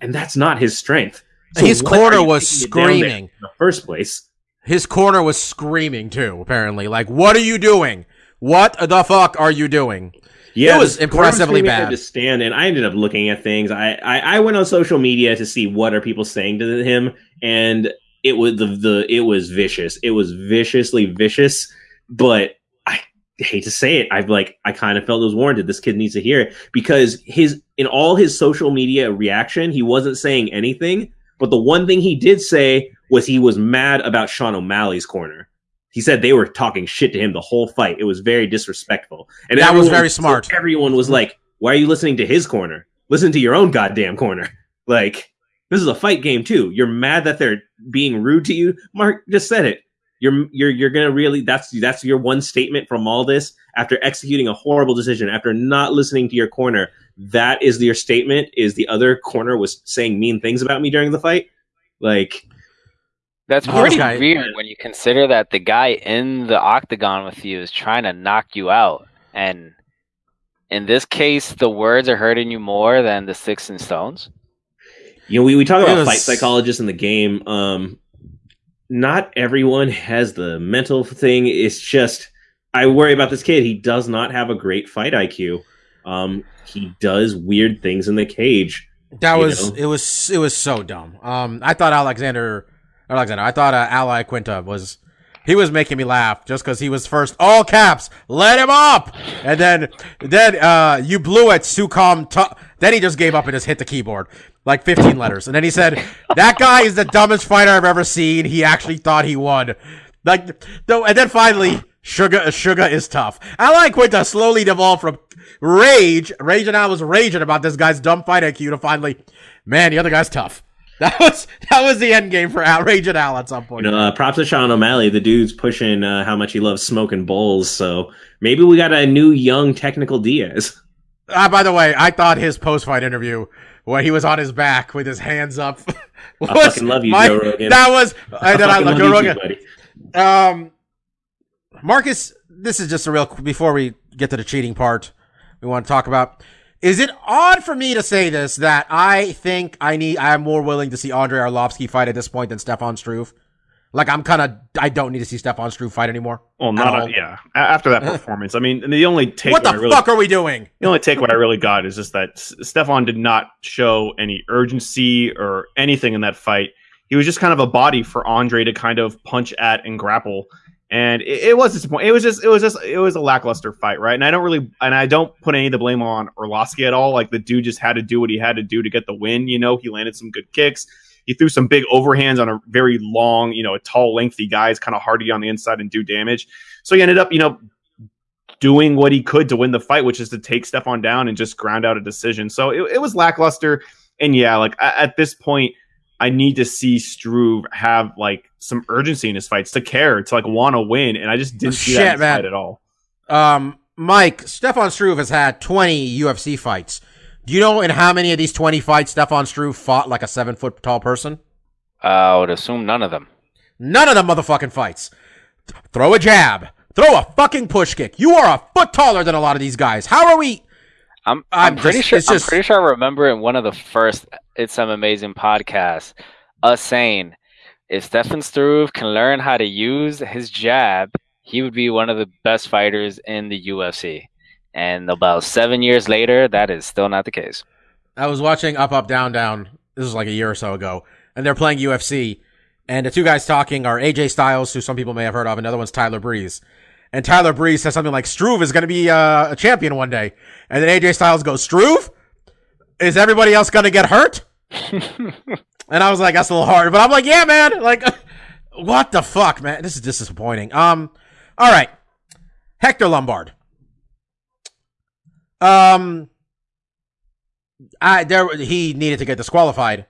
and that's not his strength.
His corner was
taking it down there
screaming.
in the first place.
His corner was screaming too. Apparently, like, what are you doing? What the fuck are you doing?
Yeah,
It was impressively bad.
To stand, and I ended up looking at things. I, I I went on social media to see what are people saying to him, and it was the the it was vicious. It was viciously vicious. But I hate to say it, I've like I kind of felt it was warranted. This kid needs to hear it because his in all his social media reaction, he wasn't saying anything. But the one thing he did say was he was mad about Sean O'Malley's corner. He said they were talking shit to him the whole fight. It was very disrespectful. And
That was very smart.
Everyone was like, "Why are you listening to his corner? Listen to your own goddamn corner." Like this is a fight game too. You're mad that they're being rude to you. Mark just said it. You're you're you're gonna really that's that's your one statement from all this after executing a horrible decision after not listening to your corner. That is your statement. Is the other corner was saying mean things about me during the fight? Like
That's pretty
okay.
weird when you consider that the guy in the octagon with you is trying to knock you out, and in this case, the words are hurting you more than the sticks and stones.
You know, we, we talk about
was-
fight psychologists in the game. Um, not everyone has the mental thing. It's just I worry about this kid. He does not have a great fight IQ. Um, he does weird things in the cage.
That was
know?
it was it was so dumb. Um, I thought Alexander, Alexander, I thought uh, Ally Quinta was he was making me laugh just because he was first all caps, let him up, and then then uh you blew it, Sucom. T- then he just gave up and just hit the keyboard like 15 letters, and then he said that guy is the dumbest fighter I've ever seen. He actually thought he won, like though, and then finally. Sugar, sugar is tough. Ally Quinta slowly devolved from rage. Rage and I was raging about this guy's dumb fight IQ to finally, man, the other guy's tough. That was that was the end game for Outrage Rage and Al at some point.
You know, uh, props to Sean O'Malley. The dude's pushing uh, how much he loves smoking bowls. So maybe we got a new young technical Diaz.
Ah, by the way, I thought his post-fight interview where he was on his back with his hands up. was
fucking love you,
my-
Joe Rogan.
That was and then I love Joe
you
Rogan.
buddy.
Um, Marcus, this is just a real before we get to the cheating part. We want to talk about. Is it odd for me to say this that I think I need I'm more willing to see Andre Arlovski fight at this point than Stefan Struve? Like I'm kind of I don't need to see Stefan Struve fight anymore.
Well, not a, yeah. After that performance, I mean, the only take
what the
I really,
fuck are we doing?
the only takeaway I really got is just that S- Stefan did not show any urgency or anything in that fight. He was just kind of a body for Andre to kind of punch at and grapple, and it, it was disappointing. It was just, it was just, it was a lackluster fight, right? And I don't really, and I don't put any of the blame on Arlovski at all. Like the dude just had to do what he had to do to get the win. You know, he landed some good kicks. He threw some big overhands on a very long, you know, a tall, lengthy guy. It's kind of hard to get on the inside and do damage. So he ended up, you know, doing what he could to win the fight, which is to take Stefan down and just ground out a decision. So it, it was lackluster. And yeah, like at this point, I need to see Struve have like some urgency in his fights to care, to like want to win. And I just didn't see
Shit,
that in his
man.
fight at all.
Um, Mike, Stefan Struve has had 20 UFC fights. Do you know in how many of these 20 fights Stefan Struve fought like a seven foot tall person?
Uh, I would assume none of them.
None of them motherfucking fights. Th- throw a jab. Throw a fucking push kick. You are a foot taller than a lot of these guys. How are we?
I'm
I'm
I'm, pretty
just-
sure I'm pretty sure I remember in one of the first It's Some Amazing podcasts us saying if Stefan Struve can learn how to use his jab, he would be one of the best fighters in the UFC. And about seven years later, that is still not the case.
I was watching Up, Up, Down, Down. This was like a year or so ago, and they're playing UFC. And the two guys talking are AJ Styles, who some people may have heard of, and the one's Tyler Breeze. And Tyler Breeze says something like, Struve is going to be uh, a champion one day. And then AJ Styles goes, Struve? Is everybody else going to get hurt? and I was like, that's a little hard. But I'm like, yeah, man. Like, what the fuck, man? This is disappointing. Um, All right. Hector Lombard. Um, I there he needed to get disqualified.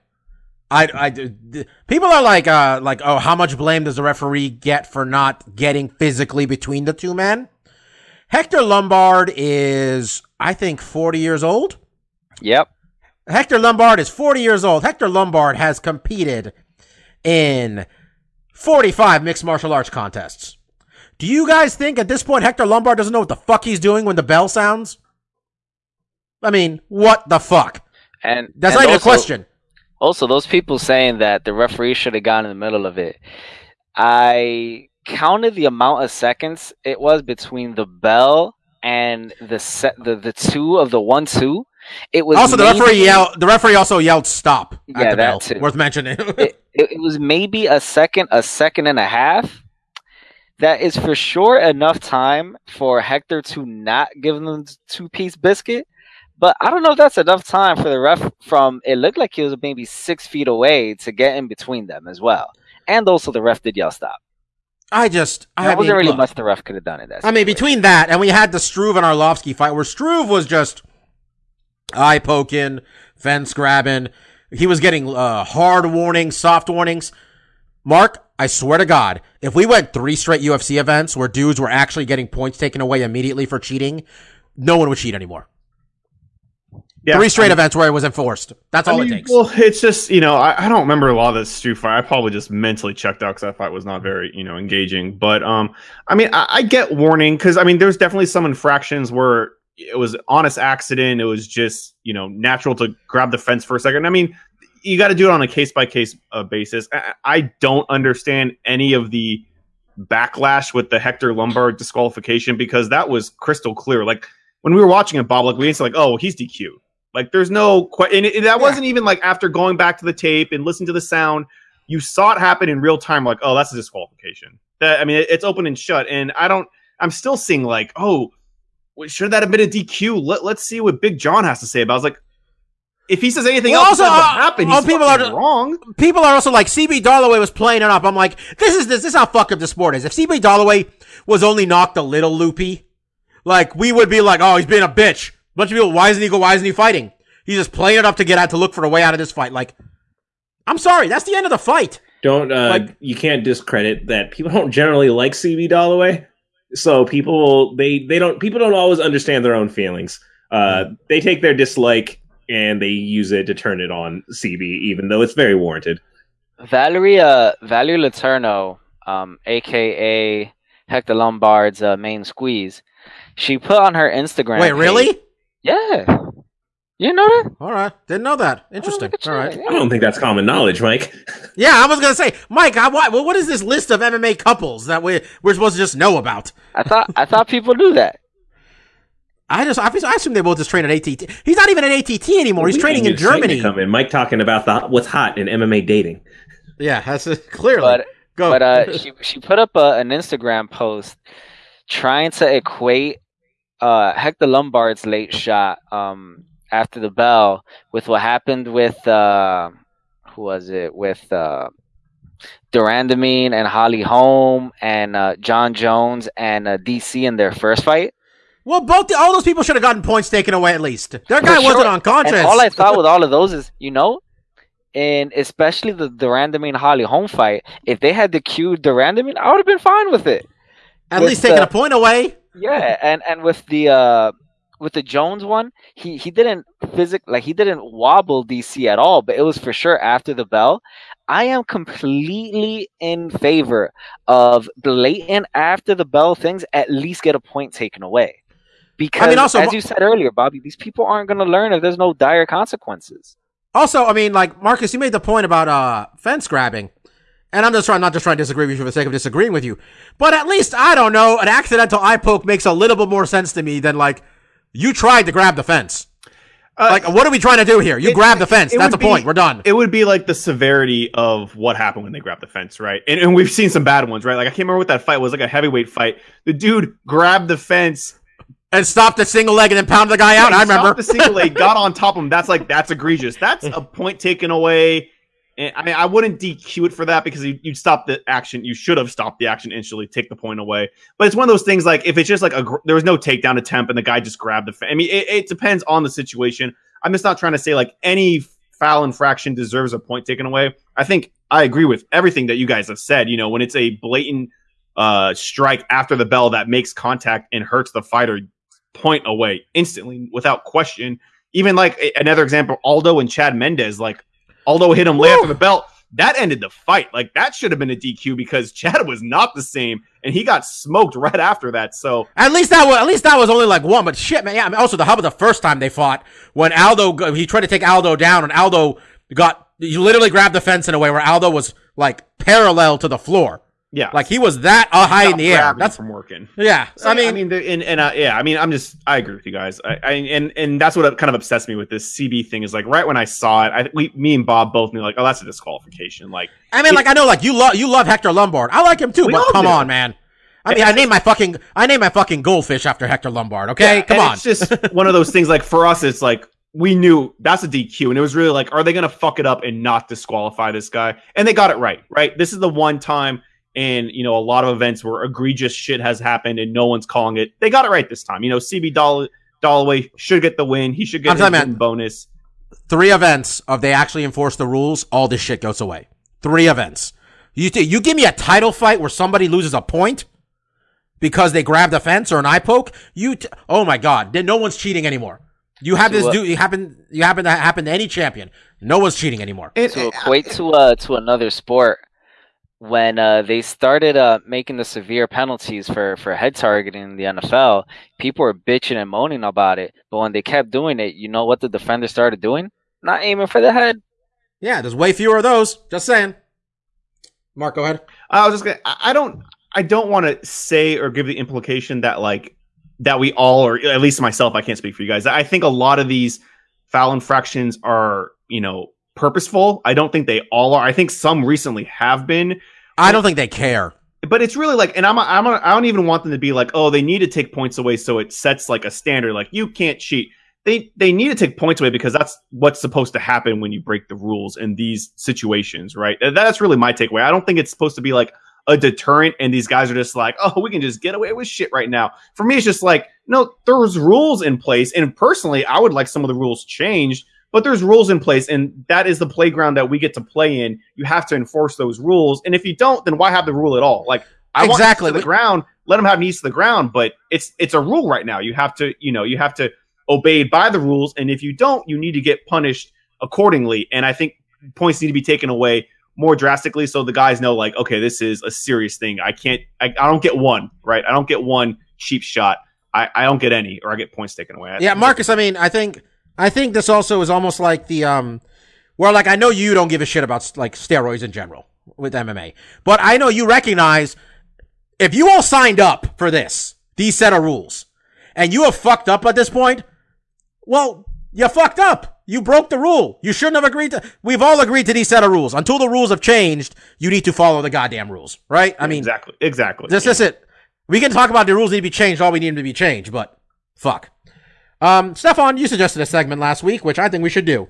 I, I, people are like, uh, like, oh, how much blame does the referee get for not getting physically between the two men? Hector Lombard is, I think, 40 years old.
Yep.
Hector Lombard is 40 years old. Hector Lombard has competed in 45 mixed martial arts contests. Do you guys think at this point Hector Lombard doesn't know what the fuck he's doing when the bell sounds? I mean, what the fuck?
And
That's
and
not even a question.
Also, those people saying that the referee should have gone in the middle of it. I counted the amount of seconds it was between the bell and the set, the, the two of the one two. It was
Also, the
maybe-
referee yelled. The referee also yelled "stop" at
Yeah,
the
that
bell.
too.
Worth mentioning.
it, it, it was maybe a second, a second and a half. That is for sure enough time for Hector to not give them the two piece biscuit. But I don't know if that's enough time for the ref from it looked like he was maybe six feet away to get in between them as well. And also the ref did yell stop.
I just, I
wasn't really
look,
much the ref could have done in that.
I mean, between that and we had the Struve and Arlovski fight where Struve was just eye poking, fence grabbing. He was getting uh, hard warnings, soft warnings. Mark, I swear to God, if we went three straight UFC events where dudes were actually getting points taken away immediately for cheating, no one would cheat anymore.
Yeah,
three straight
I mean-
events where it was enforced. That's all
I mean,
it takes.
Well, it's just you know I, I don't remember a lot of this Stu fight. I probably just mentally checked out because that fight was not very you know engaging. But um, I mean I, I get warning because I mean there's definitely some infractions where it was honest accident. It was just you know natural to grab the fence for a second. I mean you got to do it on a case by case basis. I, I don't understand any of the backlash with the Hector Lombard disqualification because that was crystal clear. Like when we were watching it, Bob, like we ain't like, oh, he's DQ. Like there's no que- and, it, and that wasn't even like after going back to the tape and listening to the sound, you saw it happen in real time. Like, oh, that's a disqualification. That I mean, it- it's open and shut, and I don't. I'm still seeing like, oh, should that have been a DQ? Let, let's see what Big John has to say about. it. I was like, if he says anything
Well,
else,
also, uh,
happened?
uh,
He's
people are-
wrong.
people are also like CB Dollaway was playing it up. I'm like, this is this, this is how fucked up the sport is. If CB Dollaway was only knocked a little loopy, like we would be like, oh, he's being a bitch. Bunch of people, why isn't he go? Why isn't he fighting? He's just playing it up to get out to look for a way out of this fight. Like, I'm sorry, that's the end of the fight.
Don't uh,
Like-
you can't discredit that people don't generally like CB Dollaway. So people they they don't people don't always understand their own feelings. Uh, they take their dislike and they use it to turn it on CB, even though it's very warranted.
Valerie, uh, Valerie Létourneau, um, aka Hector Lombard's uh, main squeeze, she put on her Instagram.
Wait,
page-
really?
Yeah. You know that?
All right, didn't know that. Interesting.
look at
All
you.
right.
I don't think that's common knowledge, Mike.
Yeah, I was gonna say, Mike, I, what, what is this list of MMA couples that we we're supposed to just know about?
I thought I thought people knew that.
I just I, I assume they both just train at ATT. He's not even at ATT anymore. He's
We
training in Germany.
Come in, Mike talking about the what's hot in MMA dating.
Yeah, that's clearly.
But
Go.
but uh, she she put up a, an Instagram post trying to equate uh Hector Lombard's late shot um after the bell with what happened with uh who was it with uh de Randamie and Holly Holm and uh, Jon Jones and uh, DC in their first fight.
Well, both all those people should have gotten points taken away at least. Their guy
For
wasn't
sure.
unconscious.
And all I thought with all of those is, you know, and especially the de Randamie Holly Holm fight, if they had the cue de Randamie, I would have been fine with it.
at
with
least taking
the-
a point away.
Yeah, and and with the uh with the Jones one, he he didn't physic like he didn't wobble DC at all, but it was for sure after the bell. I am completely in favor of blatant after the bell things. At least get a point taken away, because I mean,
also,
as you said earlier, Bobby, these people aren't going to learn if there's no dire consequences.
Also, I mean, like Marcus, you made the point about uh fence grabbing, and I'm just trying not just trying to disagree with you for the sake of disagreeing with you, but at least I don't know, an accidental eye poke makes a little bit more sense to me than like you tried to grab the fence.
Uh,
Like, what are we trying to do here? You
it-
grabbed the fence. That's a
would
point. We're done.
it would be like the severity of what happened when they grabbed the fence, right? And, and we've seen some bad ones, right? Like I can't remember what that fight was, like a heavyweight fight. The dude grabbed the fence,
and stopped the single leg and then pounded the guy out. I remember.
stopped the single leg, got on top of him. That's like that's egregious. That's a point taken away And I mean, I wouldn't DQ it for that because you, you'd stop the action. You should have stopped the action instantly, take the point away. But it's one of those things like if it's just like a there was no takedown attempt and the guy just grabbed the. Fa- I mean, it, it depends on the situation. I'm just not trying to say like any foul infraction deserves a point taken away. I think I agree with everything that you guys have said. You know, when it's a blatant uh, strike after the bell that makes contact and hurts the fighter, point away instantly without question. Even like another example, Aldo and Chad Mendez, like Aldo hit him late after the belt. That ended the fight. Like that should have been a DQ because Chad was not the same, and he got smoked right after that. So
At least that was at least that was only like one, but shit, man. Yeah. I mean, also, the hub about the first time they fought when Aldo he tried to take Aldo down, and Aldo got he literally grabbed the fence in a way where Aldo was like parallel to the floor,
yeah,
like he was that uh, high in the air. That's
from working.
yeah.
So,
I mean,
I mean, the, and, and uh, yeah, I mean, I'm just, I agree with you guys. I, I and and that's what kind of obsessed me with this CB thing is like right when I saw it, I we, me and Bob both knew like, oh, that's a disqualification. Like,
I mean, like I know, like you love you love Hector Lombard. I like him too, but come
do.
on, man. I mean, I named my fucking I named my fucking goldfish after Hector Lombard. Okay,
Yeah,
come on.
It's just one of those things. Like for us, it's like we knew that's a DQ, and it was really like, are they going to fuck it up and not disqualify this guy? And they got it right. Right. This is the one time in you know a lot of events where egregious shit has happened and no one's calling it. They got it right this time. You know, CB Doll- Dollaway should get the win. He should get
I'm
his
telling you,
win bonus.
Three events of they actually enforce the rules, all this shit goes away. Three events. You t- you give me a title fight where somebody loses a point because they grabbed a fence or an eye poke. You t- oh my god, then no one's cheating anymore. You have
So
this
what-
do you happen you happen to happen to any champion. No one's cheating anymore.
And-
to equate to uh to another sport when uh they started uh making the severe penalties for for head targeting in the NFL people were bitching and moaning about it but when they kept doing it you know what the defender started doing not aiming for the head
Yeah, there's way fewer of those. Just saying. Mark, go ahead.
I was just gonna. I I don't. I don't want to say or give the implication that like that we all, or at least myself, I can't speak for you guys. I think a lot of these foul infractions are, you know, purposeful. I don't think they all are. I think some recently have been,
I don't think they care.
but it's really like, and I'm, I'm, I don't even want them to be like, oh, they need to take points away, so it sets like a standard, like you can't cheat. They, they need to take points away because that's what's supposed to happen when you break the rules in these situations, right? That's really my takeaway. I don't think it's supposed to be like a deterrent and these guys are just like, oh, we can just get away with shit right now. For me, it's just like, no, there's rules in place. And personally, I would like some of the rules changed, but there's rules in place. And that is the playground that we get to play in. You have to enforce those rules. And if you don't, then why have the rule at all? Like, I
Exactly.
knees to the ground, let them have knees to the ground, but it's it's a rule right now. You have to, you know, you have to obey by the rules. And if you don't, you need to get punished accordingly. And I think points need to be taken away more drastically so the guys know like okay this is a serious thing i can't i, I don't get one right i don't get one cheap shot I, I don't get any or i get points taken away
Yeah, Marcus. I mean, I think I think this also is almost like the um, well, like I know you don't give a shit about like steroids in general with MMA, but I know you recognize if you all signed up for this these set of rules and you have fucked up at this point, well, you fucked up. You broke the rule. You shouldn't have agreed to. We've all agreed to these set of rules. Until the rules have changed, you need to follow the goddamn rules, right? I mean,
exactly exactly
this
Yeah.
is it. We can talk about the rules need to be changed. All we need them to be changed, but fuck. Um, Stefan, you suggested a segment last week, which I think we should do,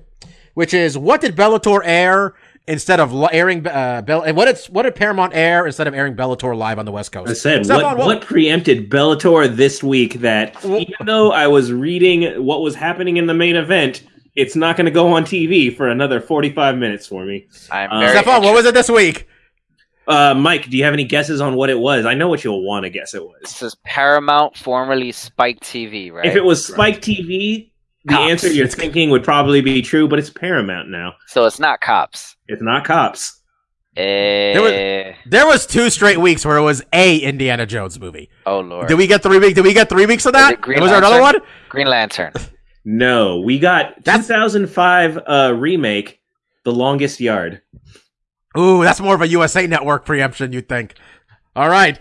which is what did Bellator air instead of airing uh, Bell? And what did what did Paramount air instead of airing Bellator live on the West Coast?
I said,
Stefan,
what, what preempted Bellator this week that even though I was reading what was happening in the main event, it's not going to go on TV for another 45 minutes for me.
i'm very
Stefan, what was it this week?
Uh, Mike, do you have any guesses on what it was? I know what you'll want to guess it was.
this is paramount formerly spike tv right
If it was Spike TV, the
Cops.
answer you're thinking would probably be true, but it's Paramount now.
so it's not cops
It's not cops.
eh,
There was two straight weeks where it was a Indiana Jones movie.
oh lord
Did we get three weeks? Did we get three weeks of that?
it Green
was there another one?
Green lantern
No, we got
That's-
2005 uh, remake, The Longest Yard.
Ooh, that's more of a USA Network preemption, you'd think. All right.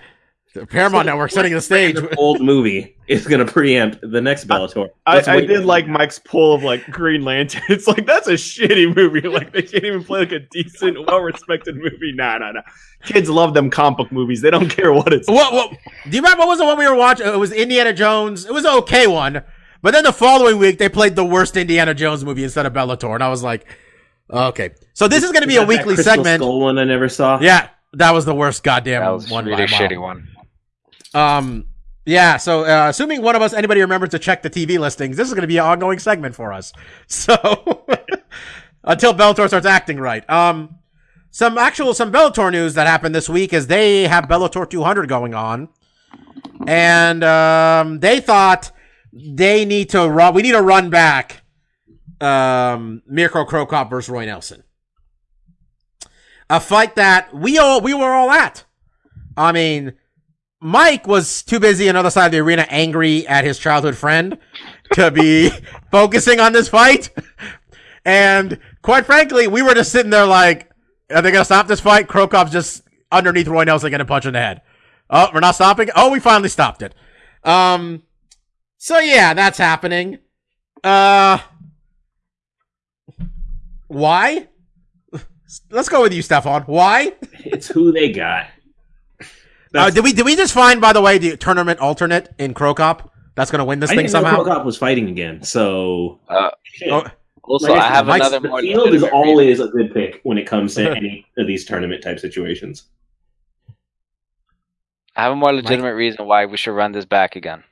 The Paramount Network setting the stage.
Old movie is going to preempt the next Bellator.
I,
Let's
I did like Mike's pull of like Green Lantern. It's like that's a shitty movie. Like they can't even play like a decent, well-respected movie. Nah, nah, nah. Kids love them comic book movies. They don't care what it's.
What, what, do you remember what was the one we were watching? It was Indiana Jones. It was an okay one. But then the following week, they played the worst Indiana Jones movie instead of Bellator. And I was like, okay. So this is going to be a
that that
weekly
Crystal
segment.
Skull one I never saw.
Yeah, that was the worst goddamn
That was
one.
really shitty
mile.
one.
Um, yeah. So uh, assuming one of us, anybody remembers to check the TV listings, this is going to be an ongoing segment for us. So until Bellator starts acting right. Um, some actual some Bellator news that happened this week is they have Bellator 200 going on, and um, they thought they need to run. We need to run back. Um, Mirko Cro Cop versus Roy Nelson. A fight that we all we were all at. I mean, Mike was too busy on the other side of the arena, angry at his childhood friend, to be focusing on this fight. And quite frankly, we were just sitting there like, are they going to stop this fight? Cro Cop's just underneath Roy Nelson getting a punch in the head. Oh, we're not stopping? Oh, we finally stopped it. Um, so yeah, that's happening. Uh, why? Let's go with you, Stefan. Why?
It's who they got.
Uh,
That's-
did we did we just find, by the way, the tournament alternate in Cro Cop that's going to win this
I
thing
didn't know
somehow?
Cro Cop was fighting again. So
Uh,
Oh,
also,
Like I
I have
Mike's-
another
the field is always
reason.
a good pick when it comes to any of these tournament type situations.
I have a more legitimate reason why we should run this back again.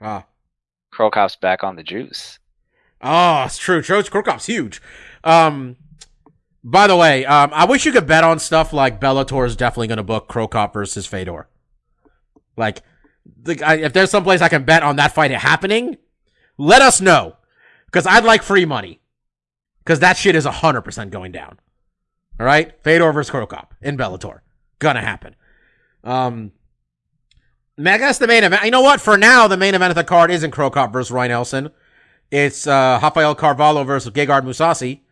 oh.
Cro Cop's back on the juice.
Oh, it's true. Troach Cro Cop's huge. Um, by the way, um, I wish you could bet on stuff like Bellator is definitely going to book Cro Cop versus Fedor. Like, the, I, if there's some place I can bet on that fight happening, let us know. Because I'd like free money. Because that shit is 100% going down. All right? Fedor versus Cro Cop in Bellator. Gonna happen. Um, I guess the main event. You know what? For now, the main event of the card isn't Cro Cop versus Ryan Nelson. It's uh, Rafael Carvalho versus Gegard Mousasi.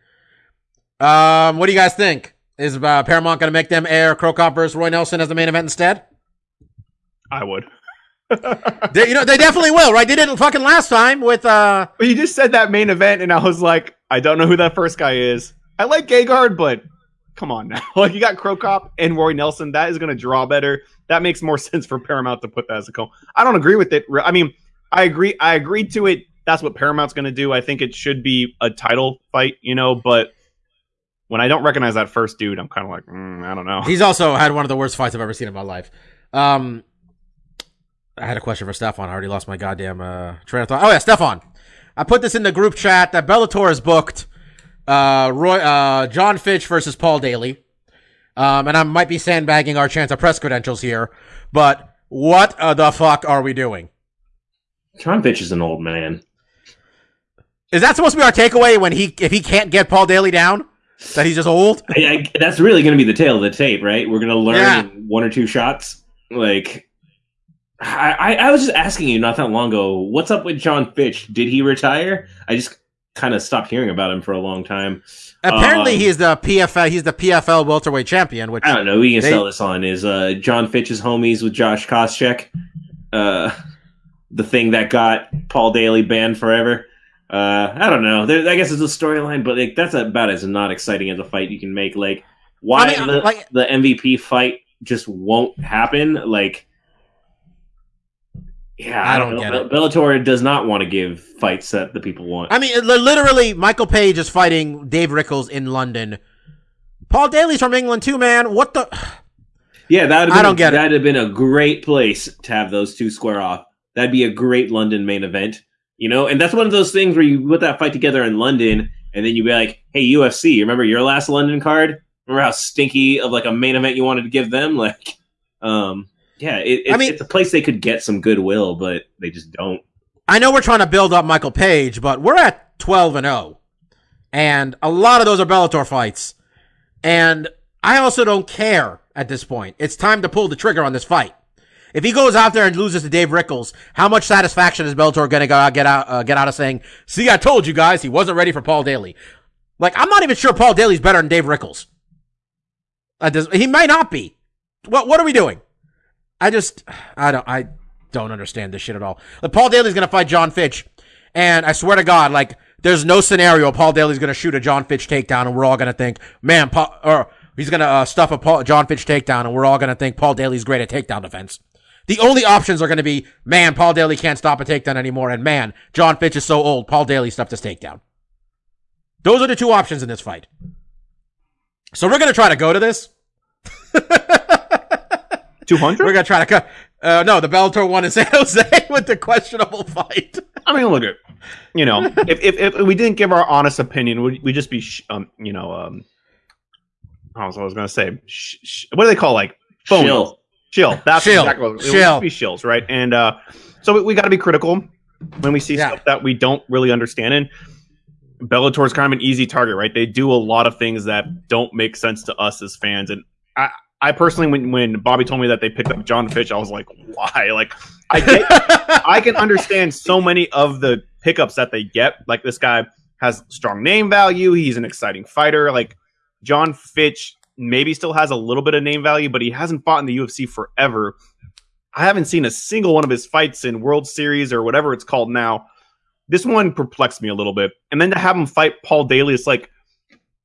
Um, what do you guys think? Is uh, Paramount going to make them air Cro Cop versus Roy Nelson as the main event instead?
I would.
They, you know, they definitely will, right? They didn't fucking last time with uh.
But you just said that main event, and I was like, I don't know who that first guy is. I like Gegard, but come on now. Like you got Cro Cop and Roy Nelson. That is going to draw better. That makes more sense for Paramount to put that as a co. I don't agree with it. I mean, I agree. I agreed to it. That's what Paramount's going to do. I think it should be a title fight, you know. But when I don't recognize that first dude, I'm kind of like, mm, I don't know.
He's also had one of the worst fights I've ever seen in my life. Um, I had a question for Stefan. I already lost my goddamn uh, train of thought. Oh yeah, Stefan. I put this in the group chat that Bellator is booked uh, Roy, uh, John Fitch versus Paul Daley. Um, and I might be sandbagging our chance of press credentials here, but what uh, the fuck are we doing?
John Fitch is an old man.
Is that supposed to be our takeaway when he if he can't get Paul Daley down? That he's just old?
I, I, that's really going to be the tail of the tape, right? We're going to learn
Yeah.
one or two shots. Like, I, I, I was just asking you not that long ago, what's up with John Fitch? Did he retire? I just kind of stopped hearing about him for a long time.
Apparently,
Um,
he is the PFL. He's the PFL welterweight champion. Which
I don't know. We can
They-
sell this on is uh, John Fitch's homies with Josh Koscheck. Uh, the thing that got Paul Daley banned forever. Uh, I don't know. There, I guess it's a storyline, but like, that's about as not exciting as a fight you can make. Like, why
I mean,
the,
like-
the MVP fight just won't happen? Like, yeah,
I
I,
don't
don't,
get
know.
it.
Bellator does not want to give fights that the people want.
I mean, literally, Michael Page is fighting Dave Rickels in London. Paul Daley's from England too, man. What the?
Yeah, that
I don't get.
That'd have been a great place to have those two square off. That'd be a great London main event, you know. And that's one of those things where you put that fight together in London, and then you be like, "Hey, UFC, remember your last London card? Remember how stinky of like a main event you wanted to give them? Like, um, yeah, it, it's,
I mean-
it's a place they could get some goodwill, but they just don't.
I know we're trying to build up Michael Page, but we're at twelve and zero, and a lot of those are Bellator fights. And I also don't care at this point. It's time to pull the trigger on this fight. If he goes out there and loses to Dave Rickels, how much satisfaction is Bellator going to go get out uh, get out of saying, "See, I told you guys, he wasn't ready for Paul Daley." Like, I'm not even sure Paul Daley's better than Dave Rickels. He might not be. What What are we doing? I just, I don't, I don't understand this shit at all. Like, Paul Daley's going to fight John Fitch, and I swear to God, like, there's no scenario Paul Daley's going to shoot a John Fitch takedown, and we're all going to think, man, Paul, or he's going to uh, stuff a Paul, John Fitch takedown, and we're all going to think Paul Daley's great at takedown defense. The only options are going to be, man, Paul Daley can't stop a takedown anymore, and man, John Fitch is so old, Paul Daley stuffed his takedown. Those are the two options in this fight. So we're gonna try to go to this.
Two hundred.
We're gonna try to cut. Uh, no, the Bellator one in San Jose with the questionable fight.
I mean, look at you know, if, if if we didn't give our honest opinion, we'd, we just be sh- um you know um. I was, I was gonna say, sh- sh- what do they call like phony?
Chill.
Chill. That's
Shill.
exactly what
Shill.
be shills, right? And uh, so we, we got to be critical when we see
Yeah.
stuff that we don't really understand. And Bellator's kind of an easy target, right? They do a lot of things that don't make sense to us as fans. And I, I personally, when when Bobby told me that they picked up John Fitch, I was like, why? Like, I get, I can understand so many of the pickups that they get. Like this guy has strong name value. He's an exciting fighter. Like John Fitch maybe still has a little bit of name value, but he hasn't fought in the UFC forever. I haven't seen a single one of his fights in World Series or whatever it's called now. This one perplexed me a little bit. And then to have him fight Paul Daley, it's like,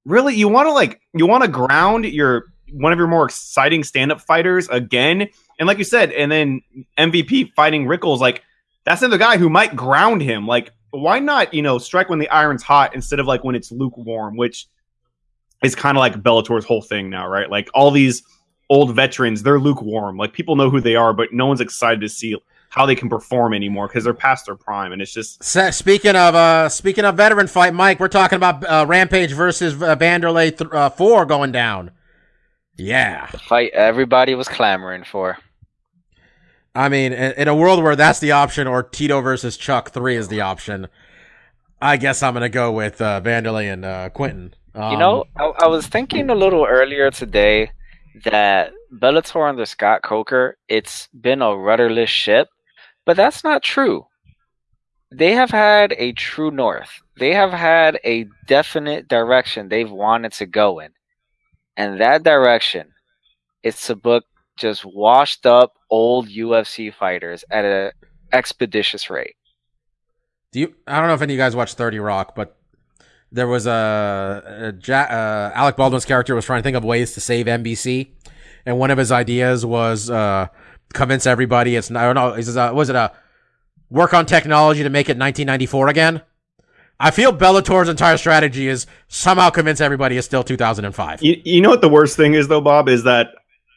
really? You want to like you want to ground your one of your more exciting stand-up fighters again? And like you said, and then MVP fighting Rickels, like that's another guy who might ground him. Like, why not, you know, strike when the iron's hot instead of like when it's lukewarm, which is kind of like Bellator's whole thing now, right? Like all these old veterans, they're lukewarm. Like people know who they are, but no one's excited to see how they can perform anymore because they're past their prime, and it's just
Se- Speaking of uh, speaking of veteran fight, Mike, we're talking about uh, Rampage versus uh, Wanderlei th- uh, four going down. Yeah,
The fight everybody was clamoring for.
I mean, in, in a world where that's the option, or Tito versus Chuck three is the option, I guess I'm gonna go with uh, Wanderlei and uh, Quinton. Um,
You know, I, I was thinking a little earlier today that Bellator under Scott Coker, it's been a rudderless ship, but that's not true. They have had a true north. They have had a definite direction they've wanted to go in. And that direction is to book just washed up old UFC fighters at an expeditious rate.
Do you? I don't know if any of you guys watch Thirty Rock, but there was a, a ja- uh, Alec Baldwin's character was trying to think of ways to save NBC, and one of his ideas was uh, convince everybody it's not. I don't know. Was it a work on technology to make it 1994 again? I feel Bellator's entire strategy is somehow convince everybody it's still 2005.
you, you know what the worst thing is though, Bob, is that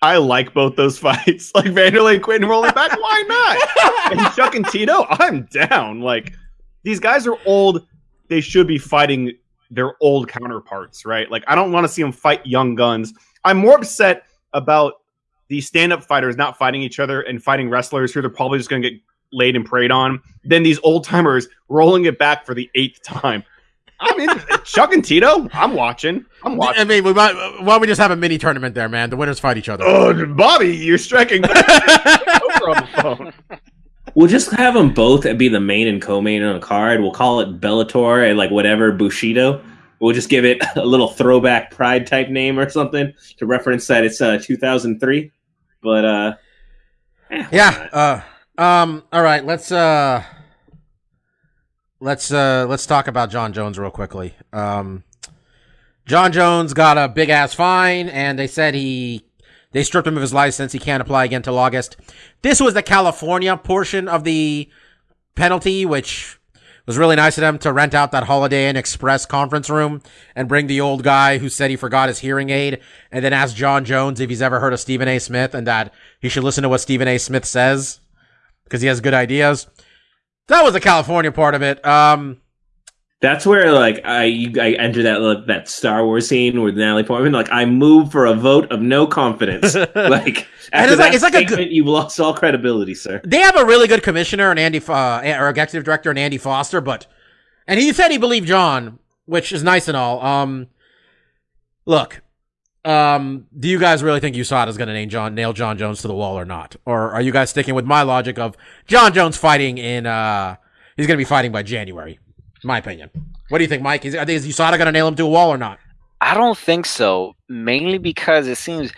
I like both those fights. Like Wanderlei and Quinton rolling back, why not? and Chuck and Tito, I'm down. Like these guys are old. They should be fighting their old counterparts, right? Like I don't want to see them fight young guns. I'm more upset about these stand-up fighters not fighting each other and fighting wrestlers who they're probably just going to get laid and preyed on than these old timers rolling it back for the eighth time. I'm interested. Chuck and Tito, I'm watching. I'm watching.
I mean, we might, why don't we just have a mini tournament there, man? The winners fight each other.
Oh, Bobby, you're striking. Over on the phone.
We'll just have them both be the main and co-main on a card. We'll call it Bellator and like whatever Bushido. We'll just give it a little throwback Pride type name or something to reference that it's uh, 2003. But uh, eh,
Yeah. Uh, um. All right. Let's uh. Let's uh. Let's talk about Jon Jones real quickly. Um. Jon Jones got a big ass fine, and they said he they stripped him of his license. He can't apply again till August. This was the California portion of the penalty, which was really nice of them to rent out that Holiday Inn Express conference room and bring the old guy who said he forgot his hearing aid and then ask Jon Jones if he's ever heard of Stephen A. Smith and that he should listen to what Stephen A. Smith says because he has good ideas. That was the California part of it. Um,
That's where like I you, I enter that like, that Star Wars scene with Natalie Portman. Like I move for a vote of no confidence. like
And it's like- it's like a good-
you've lost all credibility, sir.
they have a really good commissioner and Andy, uh, or executive director and Andy Foster, but, and he said he believed Jon, which is nice and all. Um, look, um, do you guys really think USADA is going to nail Jon, nail Jon Jones to the wall or not? Or are you guys sticking with my logic of Jon Jones fighting in, uh, he's going to be fighting by January? My opinion. What do you think, Mike? Is, is USADA going to nail him to a wall or not?
I don't think so. Mainly because it seems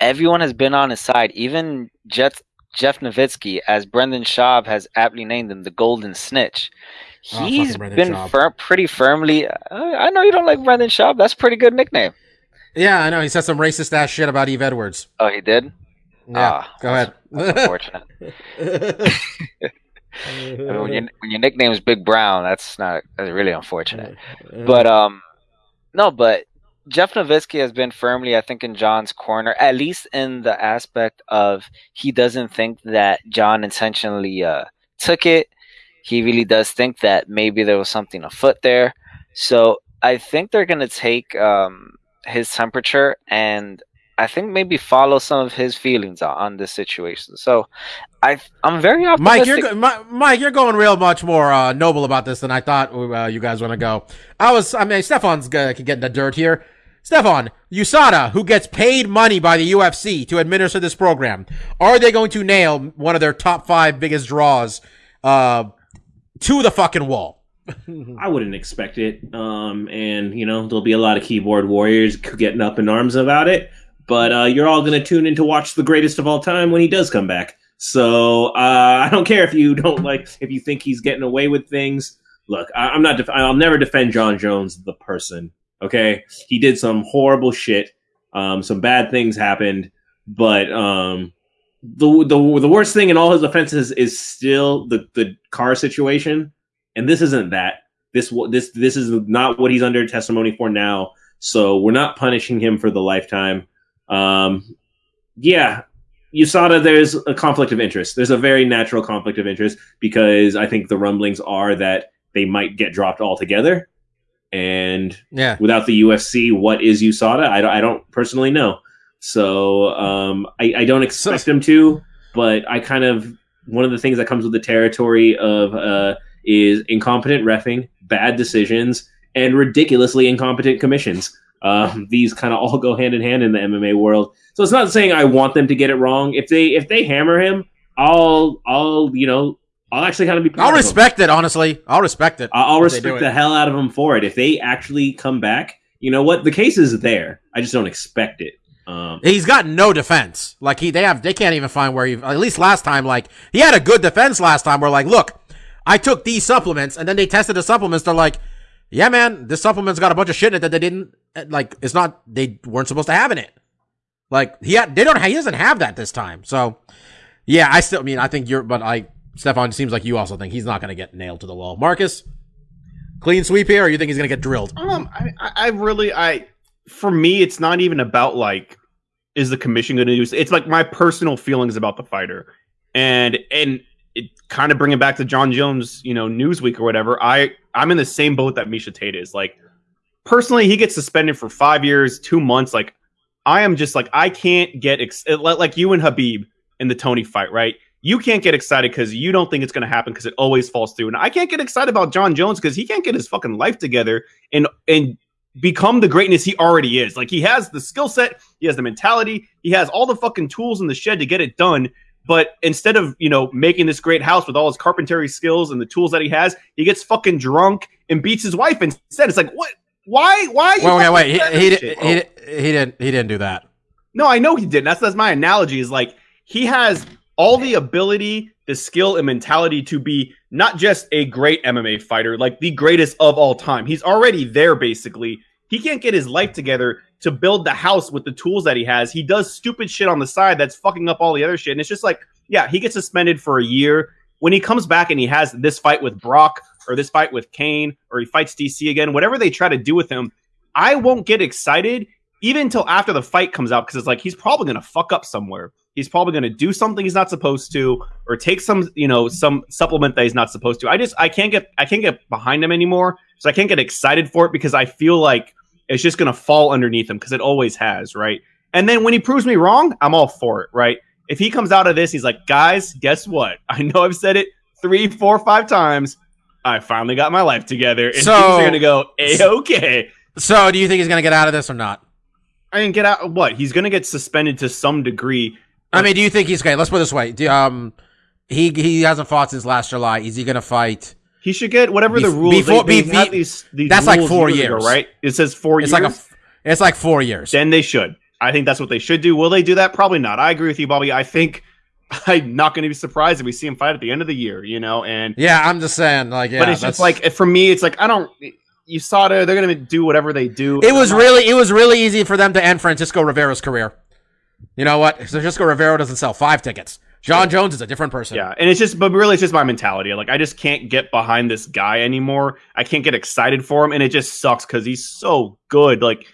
everyone has been on his side. Even Jeff Jeff Novitzky, as Brendan Schaub has aptly named him, the Golden Snitch.
Oh,
He's
Brendan
been fir- pretty firmly. Uh, I know you don't like Brendan Schaub. That's a pretty good nickname.
Yeah, I know. He said some racist ass shit about Yves Edwards.
Oh, he did.
Yeah,
Ah,
go ahead.
That's unfortunate. I mean, when, your, when your nickname is Big Brown, that's not that's really unfortunate. But um, no, but Jeff Novitzky has been firmly, I think, in Jon's corner, at least in the aspect of he doesn't think that Jon intentionally uh, took it. He really does think that maybe there was something afoot there. So I think they're going to take um, his temperature and I think maybe follow some of his feelings on, on this situation. So I I'm very
Mike,
optimistic.
you're Mike, you're going real much more uh, noble about this than I thought uh, you guys want to go. I was, I mean, Stefan's gonna get in the dirt here. Stefan, USADA, who gets paid money by the UFC to administer this program, are they going to nail one of their top five biggest draws uh, to the fucking wall?
I wouldn't expect it. Um, and you know, there'll be a lot of keyboard warriors getting up in arms about it. But uh, you're all going to tune in to watch the greatest of all time when he does come back. So uh, I don't care if you don't like if you think he's getting away with things. Look, I, I'm not. Def- I'll never defend Jon Jones, the person. Okay, he did some horrible shit. Um, some bad things happened, but um, the the the worst thing in all his offenses is still the the car situation, and this isn't that. This this this is not what he's under testimony for now. So we're not punishing him for the lifetime. Um, yeah, USADA, there's a conflict of interest. There's a very natural conflict of interest because I think the rumblings are that they might get dropped altogether. And
Yeah.
without the UFC, what is USADA? I don't, I don't personally know. So um, I, I don't expect them to, but I kind of one of the things that comes with the territory of uh, is incompetent refing, bad decisions, and ridiculously incompetent commissions. Um, these kind of all go hand in hand in the MMA world. So it's not saying I want them to get it wrong. If they if they hammer him, I'll I'll you know I'll actually kind of be.
I'll respect it, honestly. I'll respect it.
I'll respect the hell out of them for it. If they actually come back, you know what? The case is there. I just don't expect it. Um,
He's got no defense. Like he, they have, they can't even find where he. At least last time, like he had a good defense last time. Where like, look, I took these supplements, and then they tested the supplements. They're like, yeah, man, this supplement's got a bunch of shit in it that they didn't. Like, it's not. They weren't supposed to have in it. Like he had, they don't. He doesn't have that this time. So, yeah, I still I mean I think you're, but I, Stefan, seems like you also think he's not going to get nailed to the wall. Marcus, clean sweep here, or you think he's going to get drilled?
Um, I, I I really, I, for me, it's not even about like, is the commission going to do? It's like my personal feelings about the fighter, and and it kind of bringing back to Jon Jones, you know, Newsweek or whatever. I I'm in the same boat that Miesha Tate is. Like, personally, he gets suspended for five years, two months. Like, I am just like I can't get ex- like you and Khabib in the Tony fight, right? You can't get excited because you don't think it's going to happen because it always falls through. And I can't get excited about Jon Jones because he can't get his fucking life together and and become the greatness he already is. Like he has the skill set, he has the mentality, he has all the fucking tools in the shed to get it done. But instead of you know making this great house with all his carpentry skills and the tools that he has, he gets fucking drunk and beats his wife instead. It's like what? Why? Why?
Wait, wait, wait. He, he, did, he, he didn't. He didn't do that.
No, I know he didn't. That's that's my analogy. Is like he has all the ability, the skill, and mentality to be not just a great MMA fighter, like the greatest of all time. He's already there, basically. He can't get his life together to build the house with the tools that he has. He does stupid shit on the side that's fucking up all the other shit. And it's just like, yeah, he gets suspended for a year. When he comes back and he has this fight with Brock or this fight with Kane or he fights DC again, whatever they try to do with him, I won't get excited even until after the fight comes out because it's like he's probably going to fuck up somewhere. He's probably going to do something he's not supposed to, or take some, you know, some supplement that he's not supposed to. I just I can't get I can't get behind him anymore, so I can't get excited for it because I feel like it's just going to fall underneath him because it always has, right? And then when he proves me wrong, I'm all for it, right? If he comes out of this, he's like, guys, guess what? I know I've said it three, four, five times. I finally got my life together, and
So-
things are going to go a okay.
So, do you think he's gonna get out of this or not?
I mean, get out. What? He's going to get suspended to some degree.
I mean, do you think he's okay? Let's put it this way. Do, um, he he hasn't fought since last July. Is he gonna fight?
He should get whatever the rules.
before-
they,
be-
these, these
that's like four
ago,
years.
right? It says four
It's
years.
like a, it's like four years.
then they should. I think that's what they should do. Will they do that? Probably not. I agree with you, Bobby. I think I'm not going to be surprised if we see him fight at the end of the year. You know, and
Yeah, I'm just saying. Like, yeah,
but it's
that's-
just like for me, it's like I don't. You saw it. They're going to do whatever they do.
it was really it was really easy for them to end Francisco Rivera's career. You know what? Francisco Rivera doesn't sell five tickets. Jon Jones is a different person.
Yeah, and it's just, but really, it's just my mentality. Like, I just can't get behind this guy anymore. I can't get excited for him, and it just sucks because he's so good. Like,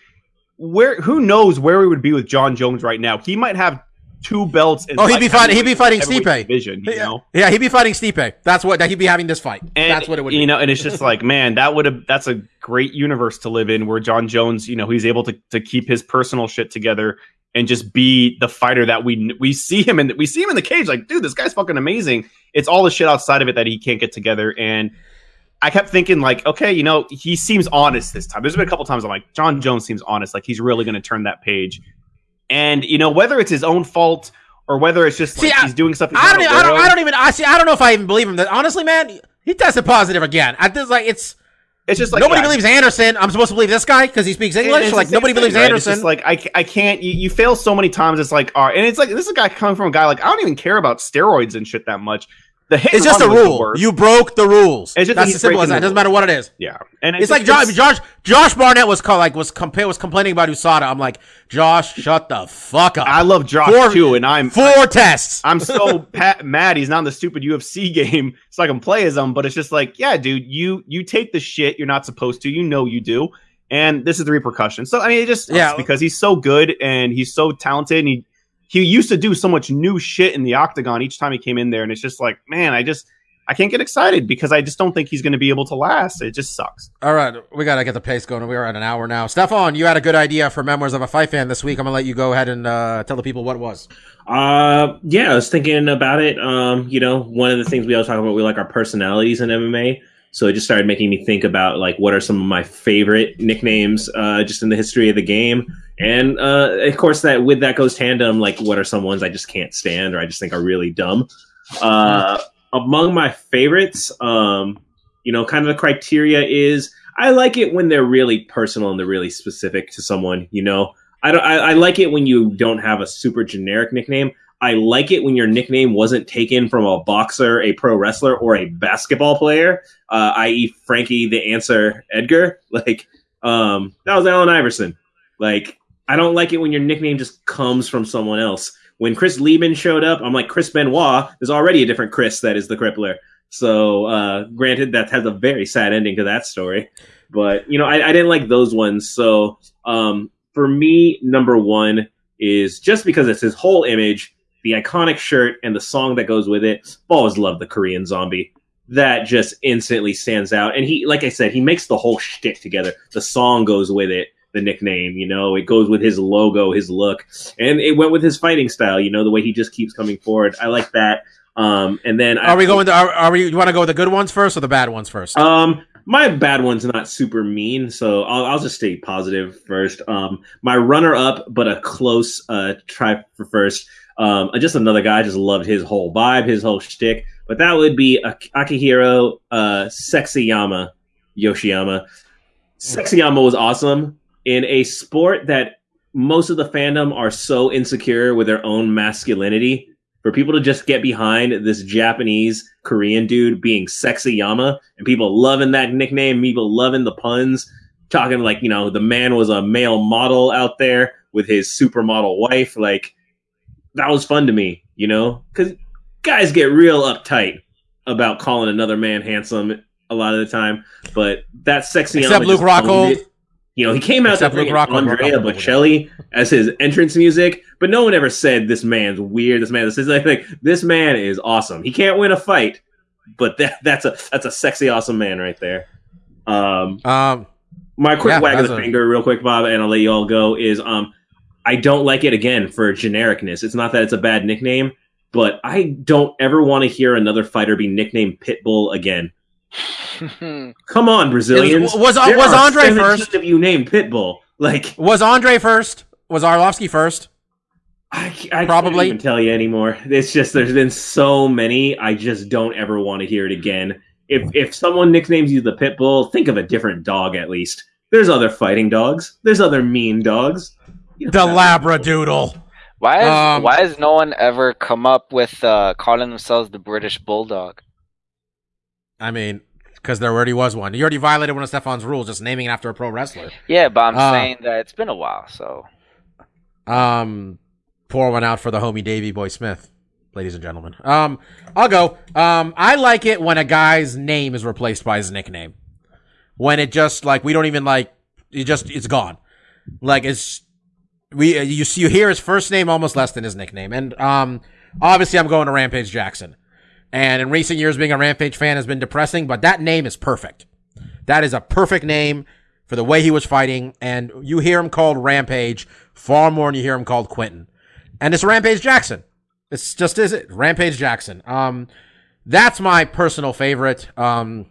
where who knows where we would be with Jon Jones right now? He might have two belts.
Oh, he'd be fighting. He'd be fighting Stipe.
Division, you
yeah,
know.
yeah, he'd be fighting Stipe. That's what that he'd be having this fight.
And,
That's what it would be.
you
be.
know, and it's just like, man, that would have that's a great universe to live in where Jon Jones, you know, he's able to to keep his personal shit together and just be the fighter that we we see him in we see him in the cage like, dude, this guy's fucking amazing. It's all the shit outside of it that he can't get together and I kept thinking like, okay, you know, he seems honest this time. There's been a couple times I'm like, Jon Jones seems honest, like he's really going to turn that page. And you know, whether it's his own fault or whether it's just
See,
like
I-
he's doing stuff he's
I don't, even, I don't. I don't even. I see. I don't know if I even believe him. That honestly, man, he tested positive again. I just like it's
It's just like
nobody
yeah,
believes Anderson. I'm supposed to believe this guy because he speaks English. Like nobody
thing,
believes
right? It's
Anderson.
just like I, I can't. You, you fail so many times. It's like, all right, and it's like this is a guy coming from a guy like I don't even care about steroids and shit that much.
It's just a
run was the
rule. You broke the rules.
It's just
That's as simple as that. It doesn't matter what it is.
yeah, and
It's like Josh, Josh, Josh Barnett was called, like was compa- was complaining about USADA. I'm like, Josh, shut the fuck up.
I love Josh
Four-
too, and I'm
Four tests.
I'm so pa- mad he's not in the stupid UFC game, so I can play as him. But it's just like, yeah, dude, you you take the shit you're not supposed to. You know you do, and this is the repercussion. So I mean, it just
Yeah.
because he's so good and he's so talented, and he he used to do so much new shit in the octagon each time he came in there, and it's just like, man, I just I can't get excited because I just don't think he's going to be able to last. It just sucks.
All right, we gotta get the pace going. We are at an hour now. Stefan, you had a good idea for Memoirs of a Fight Fan this week. I'm gonna let you go ahead and uh, tell the people what it was.
Uh, yeah, I was thinking about it. Um, you know, one of the things we always talk about, we like our personalities in MMA. So it just started making me think about like what are some of my favorite nicknames uh, just in the history of the game, and uh, of course that with that goes tandem like what are some ones I just can't stand or I just think are really dumb. Uh, among my favorites, um, you know, kind of the criteria is I like it when they're really personal and they're really specific to someone. You know, I don't. I, I like it when you don't have a super generic nickname. I like it when your nickname wasn't taken from a boxer, a pro wrestler, or a basketball player, uh, i.e., Frankie the Answer Edgar. Like um, that was Allen Iverson. Like I don't like it when your nickname just comes from someone else. When Chris Leben showed up, I'm like Chris Benoit. There's already a different Chris that is the Crippler. So, uh, granted, that has a very sad ending to that story. But you know, I, I didn't like those ones. So, um, for me, number one is just because it's his whole image, the iconic shirt, and the song that goes with it. I've always loved the Korean Zombie. That just instantly stands out. And he, like I said, he makes the whole shtick together. The song goes with it. The nickname, you know, it goes with his logo, his look, and it went with his fighting style. You know, the way he just keeps coming forward. I like that. Um, and then I,
Are we going to? Are, are we? You want to go with the good ones first or the bad ones first?
Um, my bad one's not super mean, so I'll, I'll just stay positive first. Um, my runner up, but a close uh try for first. Um, just another guy. I just loved his whole vibe, his whole shtick. But that would be Ak- Akihiro uh, Sexyama Yoshiyama. Sexyama was awesome in a sport that most of the fandom are so insecure with their own masculinity. For people to just get behind this Japanese Korean dude being Sexy Yama and people loving that nickname, people loving the puns, talking like, you know, the man was a male model out there with his supermodel wife. Like, that was fun to me, you know? Because guys get real uptight about calling another man handsome a lot of the time. But that Sexy
Except
Yama
Luke Rockhold.
You know, he came out
Except
to bring Andrea. Bocelli as his entrance music, but no one ever said this man's weird. This man, this is like, like this man is awesome. He can't win a fight, but that that's a that's a sexy, awesome man right there. Um,
Um,
my quick
Yeah,
wag of the
a-
finger, real quick, Bob, and I'll let you all go. Is um, I don't like it again for genericness. It's not that it's a bad nickname, but I don't ever want to hear another fighter be nicknamed Pitbull again. Come on, Brazilians.
Is- was-
There
was
are
Andre
17
first?
Of you named Pitbull, like
was Andre first? Was Arlovski first?
I, I
Probably.
can't even tell you anymore. It's just there's been so many. I just don't ever want to hear it again. If if someone nicknames you the Pitbull, think of a different dog at least. There's other fighting dogs. There's other mean dogs. You
The
don't have to-
Labradoodle.
Why has
Um,
why has no one ever come up with uh, calling themselves the British Bulldog?
I mean, because there already was one. You already violated one of Stefan's rules, just naming it after a pro wrestler.
Yeah, but I'm
Uh,
saying that it's been a while, so
Um, pour one out for the homie Davy Boy Smith, ladies and gentlemen. Um, I'll go. Um, I like it when a guy's name is replaced by his nickname. When it just like we don't even like it just it's gone. Like it's we you see you hear his first name almost less than his nickname, and um obviously I'm going to Rampage Jackson. And in recent years, being a Rampage fan has been depressing, but that name is perfect. That is a perfect name for the way he was fighting, and you hear him called Rampage far more than you hear him called Quinton. And it's Rampage Jackson. It's just is it Rampage Jackson. Um, that's my personal favorite. Um,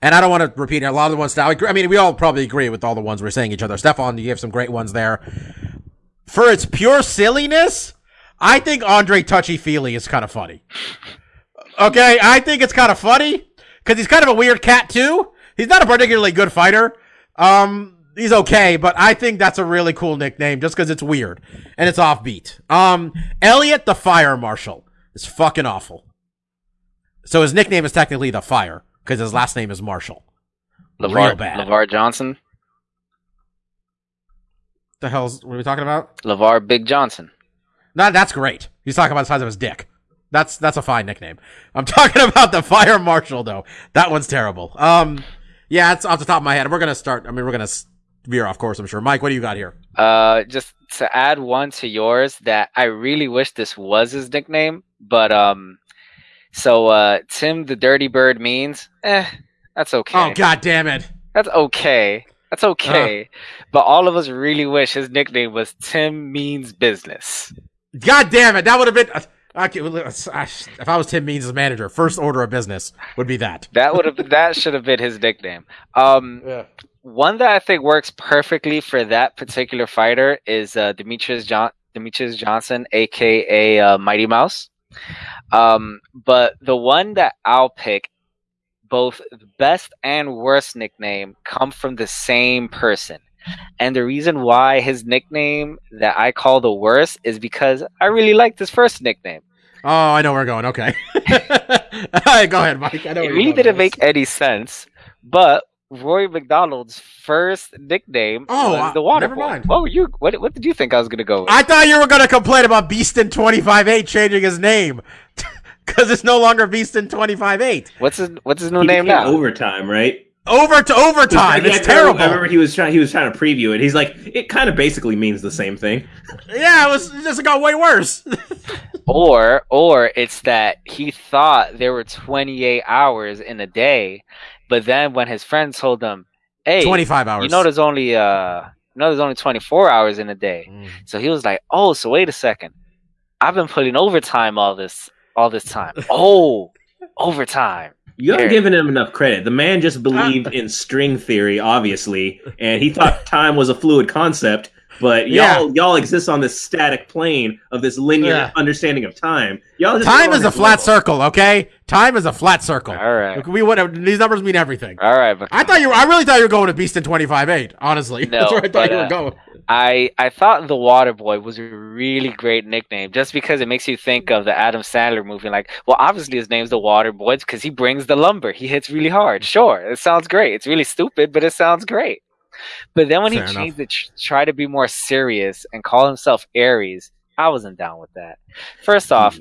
and I don't want to repeat a lot of the ones that I agree. I mean, we all probably agree with all the ones we're saying each other. Stefan, you have some great ones there. For its pure silliness, I think Andre Touchy Fili is kind of funny. Okay, I think it's kind of funny because he's kind of a weird cat too. He's not a particularly good fighter. Um, he's okay, but I think that's a really cool nickname just because it's weird and it's offbeat. Um, Elliot the Fire Marshal is fucking awful. So his nickname is technically the Fire because his last name is Marshall. Real bad.
Lavar Johnson.
The hell's what are we talking about?
Lavar Big Johnson.
No, that's great. He's talking about the size of his dick. That's that's a fine nickname. I'm talking about the fire marshal though. That one's terrible. Um, yeah, it's off the top of my head. We're gonna start. I mean, we're gonna veer off course. I'm sure. Mike, what do you got here?
Uh, just to add one to yours that I really wish this was his nickname, but um, so uh, Tim the Dirty Bird means eh, that's okay.
Oh God damn it!
That's okay. That's okay. but all of us really wish his nickname was Tim Means Business.
God damn it! That would have been. Uh, okay, well, let's- uh, if I was Tim Means' manager, first order of business would be that.
That would have that should have been his nickname. Um,
Yeah.
one that I think works perfectly for that particular fighter is uh, Demetrious John Demetrious Johnson, aka uh, Mighty Mouse. Um, but the one that I'll pick, both the best and worst nickname come from the same person. And the reason why his nickname that I call the worst is because I really liked his first nickname.
Oh, I know where we're going. Okay. All right, go ahead, Mike. I know
It
where
really didn't make any sense, but Rory MacDonald's first nickname
Oh,
was
uh,
the Water
never
Boy.
mind.
What were you? What, what did you think I was gonna go with?
I thought you were going to complain about Beastin 25-8 changing his name. Because it's no longer Beastin 25-8.
what's his What's his new
He
name
became
now?
overtime, right?
Over to overtime. It's terrible.
I remember he was trying. He was trying to preview it. He's like, it kind of basically means the same thing.
Yeah, it was it just got way worse.
Or or it's that he thought there were 28 hours in a day, but then when his friend told him, "Hey,
25 hours.
you know there's only uh, you know there's only 24 hours in a day,"
Mm.
so he was like, "Oh, so wait a second, I've been putting overtime all this all this time. Oh, overtime."
You haven't
Fair.
given him enough credit. The man just believed in string theory, obviously, and he thought time was a fluid concept. But
Yeah.
y'all, y'all exist on this static plane of this linear
Yeah.
understanding of time. Y'all just
Time is a
this
flat
level.
circle, okay? Time is a flat circle.
All right,
We would these numbers mean everything.
all right, but
I thought you were, I really thought you were going to Beast in 25-8, honestly.
No,
That's where I thought
but,
you were
uh,
going.
I I thought the Water Boy was a really great nickname, just because it makes you think of the Adam Sandler movie. Like, well, obviously his name's the Water Boy because he brings the lumber. He hits really hard. Sure, it sounds great. It's really stupid, but it sounds great. But then when
Fair
he
enough.
changed it, tr- try to be more serious and call himself Ares, I wasn't down with that. First off,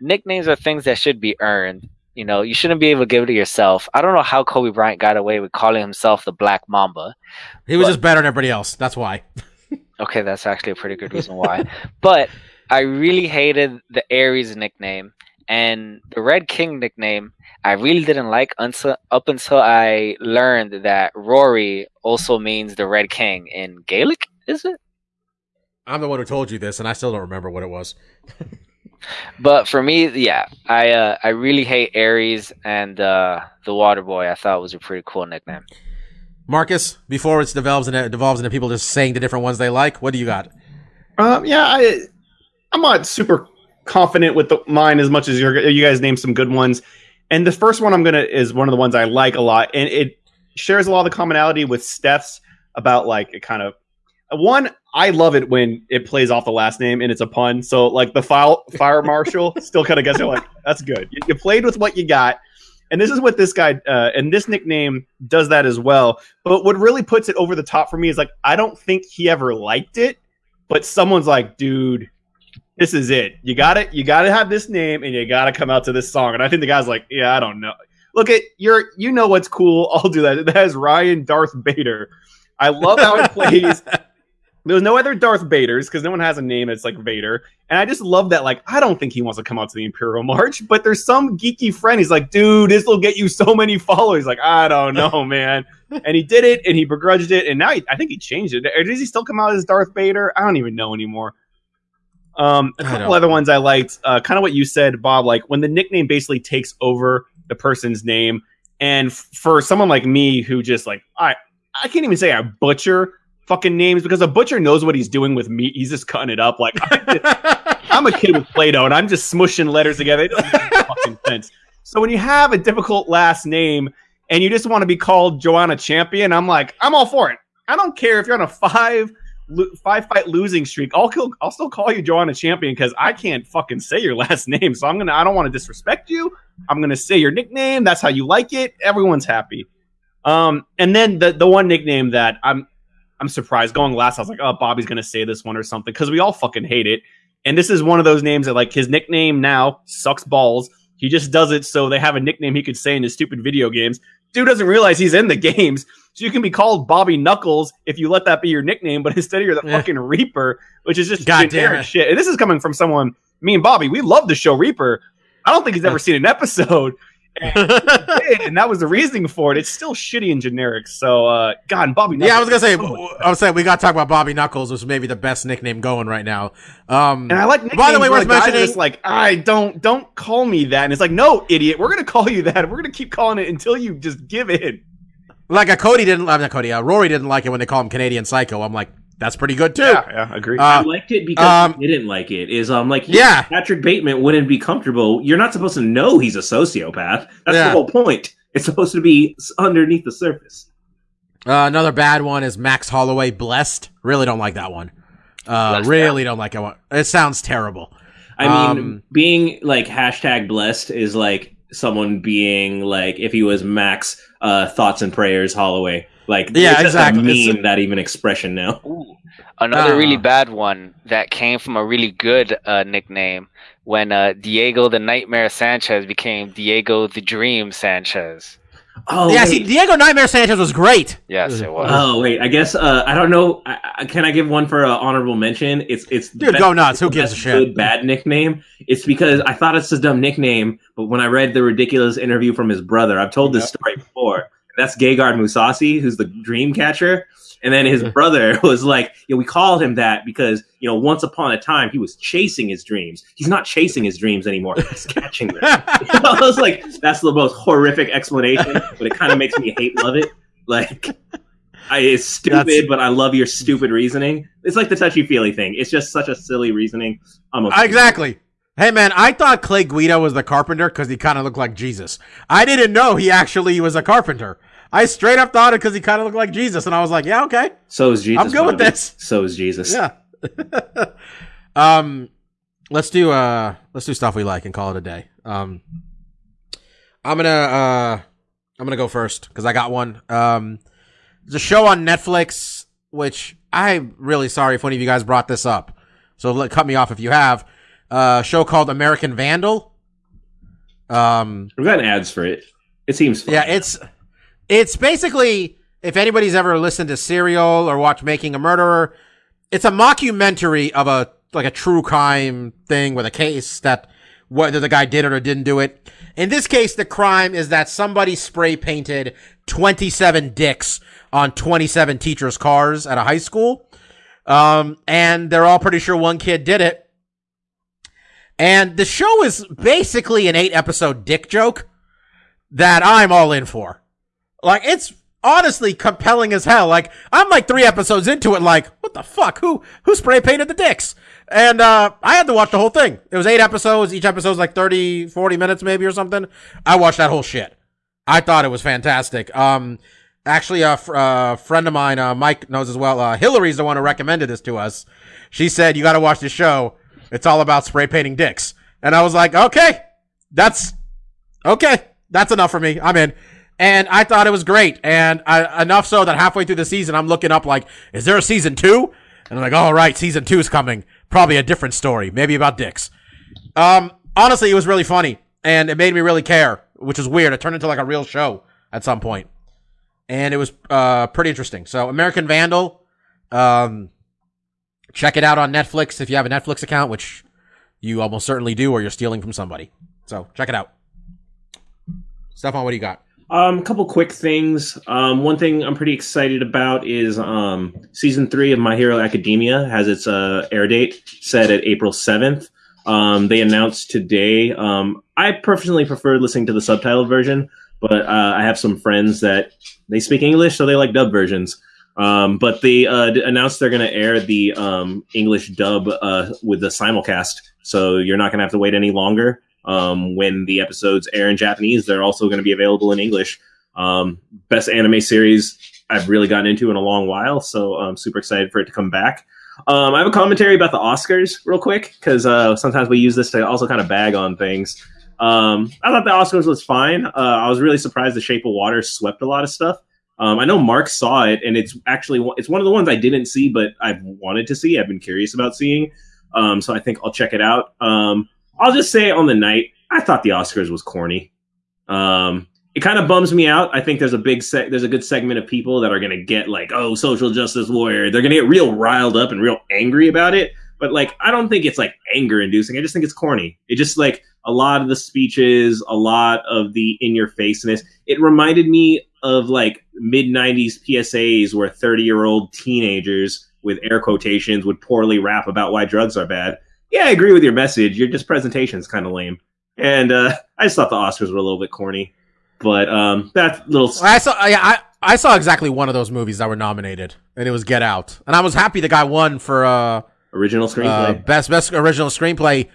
nicknames are things that should be earned. You know, you shouldn't be able to give it to yourself. I don't know how Kobe Bryant got away with calling himself the Black Mamba.
He was just better than everybody else. That's why.
Okay, that's actually a pretty good reason why. but I really hated the Ares nickname and the Red King nickname. I really didn't like until up until I learned that Rory also means the Red King in Gaelic. Is it?
I'm the one who told you this, and I still don't remember what it was.
But for me, yeah, I uh, I really hate Ares and uh, the Water Boy. I thought was a pretty cool nickname.
Marcus, before it develops into, devolves into people just saying the different ones they like, what do you got?
Um, yeah, I, I'm not super confident with the, mine as much as you guys named some good ones. And the first one I'm gonna is one of the ones I like a lot, and it shares a lot of the commonality with Steph's about like it kind of one. I love it when it plays off the last name and it's a pun. So like the file fire marshal still kind of gets you like that's good. You, you played with what you got. And this is what this guy uh, and this nickname does that as well. But what really puts it over the top for me is like I don't think he ever liked it, but someone's like, dude, this is it. You got it. You got to have this name, and you got to come out to this song. And I think the guy's like, yeah, I don't know. Look at you're, you know what's cool. I'll do that. That is Ryan Darth Bader. I love how it plays. There's no other Darth Vaders because no one has a name that's like Vader. And I just love that. Like, I don't think he wants to come out to the Imperial March, but there's some geeky friend. He's like, dude, this will get you so many followers. Like, I don't know, man. and he did it and he begrudged it. And now he, I think he changed it. Or does he still come out as Darth Vader? I don't even know anymore. Um, a couple other ones I liked. Uh, kind of what you said, Bob. Like when the nickname basically takes over the person's name, and f- for someone like me who just like I, I can't even say I butcher fucking names because a butcher knows what he's doing with meat. He's just cutting it up. Like I'm a kid with Play-Doh and I'm just smushing letters together. It doesn't make fucking sense. So when you have a difficult last name and you just want to be called Joanna Champion, I'm like, I'm all for it. I don't care if you're on a five five fight losing streak. I'll kill, I'll still call you Joanna Champion because I can't fucking say your last name. So I'm gonna I don't want to disrespect you. I'm gonna say your nickname. That's how you like it. Everyone's happy. Um, and then the the one nickname that I'm I'm surprised going last. I was like, oh, Bobby's gonna say this one or something because we all fucking hate it. And this is one of those names that like his nickname now sucks balls. He just does it so they have a nickname he could say in his stupid video games. Dude doesn't realize he's in the games. So you can be called Bobby Knuckles if you let that be your nickname, but instead you're the
Yeah.
fucking Reaper, which is just
God
generic
it.
shit. And this is coming from someone, me and Bobby, we love the show Reaper. I don't think he's ever seen an episode. And, did, and that was the reasoning for it. It's still shitty and generic. So, uh, God, and Bobby.
yeah, I was gonna say,
is so much
w- I was saying we got to talk about Bobby Knuckles, which is maybe the best nickname going right now. Um,
And I like
By the way, worth
the guys are
mentioning-
just like, I don't don't call me that. And it's like, no, idiot, we're gonna call you that. We're gonna keep calling it until you just give in.
like a Cody didn't, uh, not Cody, uh, Rory didn't like it when they call him Canadian Psycho. I'm like, that's pretty good too.
Yeah, yeah, agree.
Uh,
I liked it because
um,
he didn't like it. Is um like
Yeah.
Patrick Bateman wouldn't be comfortable. You're not supposed to know he's a sociopath. That's
Yeah.
the whole point. It's supposed to be underneath the surface.
Uh, another bad one is Max Holloway Blessed. Really don't like that one. Uh,
Blessed,
really don't like that one. It sounds terrible.
I mean,
Um,
being like hashtag blessed is like someone being like if he was Max uh, thoughts and prayers Holloway. Like
Yeah,
it's just a
exactly. It's-
meme that even expression now.
Ooh. Another really
Ah.
bad one that came from a really good uh, nickname when uh, Diego the Nightmare Sanchez became Diego the Dream Sanchez.
Oh
yeah,
wait.
see, Diego Nightmare Sanchez was great.
Yes, it was.
Oh wait, I guess uh, I don't know. I, I, can I give one for uh, honorable mention? It's it's the
Dude, go nuts. Who gives a shit?
Good bad nickname. It's because I thought it's a dumb nickname, but when I read the ridiculous interview from his brother, I've told this story before. That's Gegard Mousasi, who's the dream catcher. And then his mm-hmm. brother was like, you know, we called him that because, you know, once upon a time he was chasing his dreams. He's not chasing his dreams anymore. He's catching them. I was like, that's the most horrific explanation, but it kind of makes me hate love it. Like, I, it's stupid,
That's-
but I love your stupid reasoning. It's like the touchy feely thing. It's just such a silly reasoning. I'm.
Exactly. Hey man, I thought Clay Guida was the carpenter because he kind of looked like Jesus. I didn't know he actually was a carpenter. I straight up thought it because he kind of looked like Jesus, and I was like, yeah, okay,
So is Jesus.
I'm good with this.
So is Jesus.
yeah. um, let's do uh, let's do stuff we like and call it a day. Um, I'm gonna uh, I'm gonna go first because I got one. Um, there's a show on Netflix which I'm really sorry if one of you guys brought this up. So let, cut me off if you have. Uh, a show called American Vandal. Um,
We've gotten ads for it. It seems fun.
yeah, it's it's basically if anybody's ever listened to Serial or watched Making a Murderer, it's a mockumentary of a like a true crime thing with a case that whether the guy did it or didn't do it. In this case, the crime is that somebody spray painted 27 dicks on 27 teachers' cars at a high school. Um, and they're all pretty sure one kid did it. And the show is basically an eight episode dick joke that I'm all in for. Like, it's honestly compelling as hell. Like, I'm like three episodes into it, like, what the fuck? Who, who spray painted the dicks? And, uh, I had to watch the whole thing. It was eight episodes. Each episode episode's like 30, 40 minutes maybe or something. I watched that whole shit. I thought it was fantastic. Um, actually, a fr- friend of mine, uh, Mike knows as well. Uh, Hillary's the one who recommended this to us. She said, you gotta watch this show. It's all about spray painting dicks. And I was like, okay, that's, okay, that's enough for me. I'm in. And I thought it was great. And I, enough so that halfway through the season, I'm looking up like, is there a season two? And I'm like, all right, season two is coming. Probably a different story, maybe about dicks. Um, honestly, it was really funny and it made me really care, which is weird. It turned into like a real show at some point. and it was uh, pretty interesting. So, American Vandal, um, check it out on Netflix if you have a Netflix account, which you almost certainly do, or you're stealing from somebody. So, check it out. Stefan, what do you got?
Um, a couple quick things. Um, one thing I'm pretty excited about is um, season three of My Hero Academia has its uh, air date set at April 7th. Um, they announced today. Um, I personally prefer listening to the subtitled version, but uh, I have some friends that they speak English, so they like dub versions. Um, but they uh, announced they're going to air the um, English dub uh, with the simulcast, so you're not going to have to wait any longer. Um, when the episodes air in Japanese, they're also going to be available in English. Um, best anime series I've really gotten into in a long while, so I'm super excited for it to come back. Um, I have a commentary about the Oscars, real quick, because uh, sometimes we use this to also kind of bag on things. Um, I thought the Oscars was fine. Uh, I was really surprised The Shape of Water swept a lot of stuff. Um, I know Mark saw it, and it's actually it's one of the ones I didn't see, but I've wanted to see. I've been curious about seeing, um, so I think I'll check it out. Um, I'll just say on the night, I thought the Oscars was corny. Um, it kind of bums me out. I think there's a big se- there's a good segment of people that are going to get like, oh, social justice warrior. They're going to get real riled up and real angry about it. But like, I don't think it's like anger inducing. I just think it's corny. It just like a lot of the speeches, a lot of the in your faceness. It reminded me of like mid '90s PSAs where 30 year old teenagers with air quotations would poorly rap about why drugs are bad. Yeah, I agree with your message. Your just presentation's kind of lame. And uh, I just thought the Oscars were a little bit corny. But um, that little
I saw. I, I I saw exactly one of those movies that were nominated, and it was Get Out, and I was happy the guy won for uh,
original
uh
screenplay.
best best original screenplay.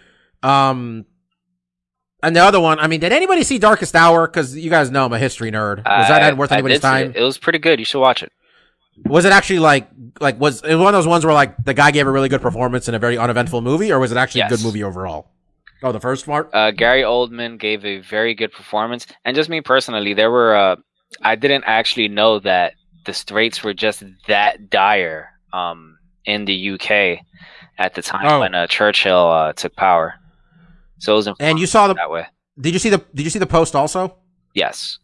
Um, and the other one, I mean, did anybody see Darkest Hour? Because you guys know I'm a history nerd. Was that
I-
worth anybody's time?
It. it was pretty good. You should watch it.
Was it actually like like was it one of those ones where like the guy gave a really good performance in a very uneventful movie, or was it actually a good movie overall? Oh, the first part.
Uh, Gary Oldman gave a very good performance, and just me personally, there were. Uh, I didn't actually know that the Straits were just that dire um, in the UK at the time
Oh.
when uh, Churchill uh, took power. So it was
And you saw the?
that way.
Did you see the? Did you see the post also?
Yes.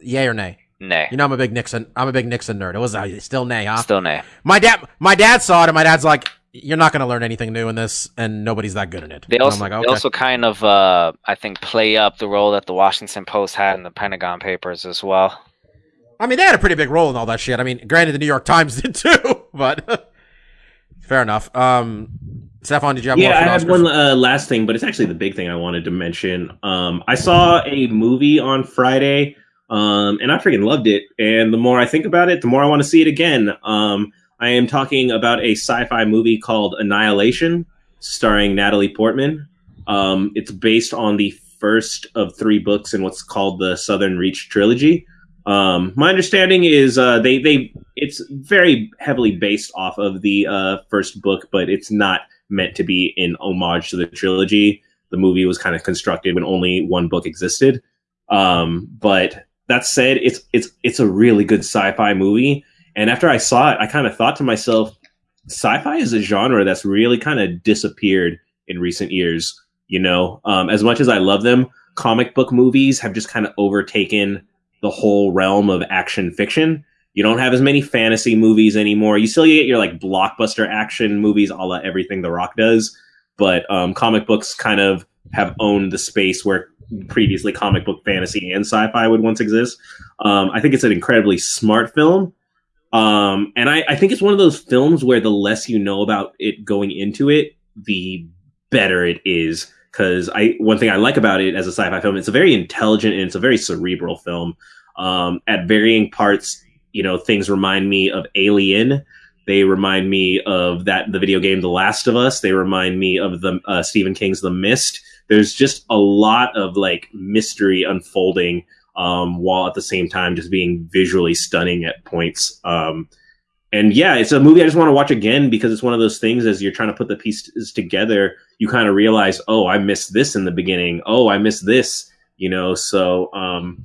Yay or nay?
Nay.
You know I'm a big Nixon. I'm a big Nixon nerd. It was uh, still nay, huh?
Still nay.
My dad, my dad saw it, and my dad's like, "You're not going to learn anything new in this, and nobody's that good in it."
They
And
also,
I'm like,
they also kind of, uh, I think, play up the role that the Washington Post had in the Pentagon Papers as well.
I mean, they had a pretty big role in all that shit. I mean, granted, the New York Times did too, but fair enough. Um, Stefan, did you have
yeah? I have one uh, last thing, but it's actually the big thing I wanted to mention. Um, I saw a movie on Friday, um, and I freaking loved it. And the more I think about it, the more I want to see it again. Um, I am talking about a sci-fi movie called Annihilation, starring Natalie Portman. Um, it's based on the first of three books in what's called the Southern Reach trilogy. Um, my understanding is uh, they they it's very heavily based off of the uh, first book, but it's not meant to be in homage to the trilogy. The movie was kind of constructed when only one book existed. Um, but that said, it's it's it's a really good sci-fi movie. And after I saw it, I kind of thought to myself, sci-fi is a genre that's really kind of disappeared in recent years. You know, um, as much as I love them, comic book movies have just kind of overtaken the whole realm of action fiction. You don't have as many fantasy movies anymore. You still get your like blockbuster action movies, a la everything The Rock does, but um, comic books kind of have owned the space where previously comic book fantasy and sci-fi would once exist. Um, I think it's an incredibly smart film, um, and I, I think it's one of those films where the less you know about it going into it, the better it is. Because I one thing I like about it as a sci-fi film, it's a very intelligent and it's a very cerebral film. Um, at varying parts, you know, things remind me of Alien. They remind me of that the video game The Last of Us. They remind me of the uh, Stephen King's The Mist. There's just a lot of like mystery unfolding, um, while at the same time just being visually stunning at points. Um, and yeah, it's a movie I just want to watch again because it's one of those things as you're trying to put the pieces together, you kind of realize, oh, I missed this in the beginning. Oh, I missed this, you know. So, um,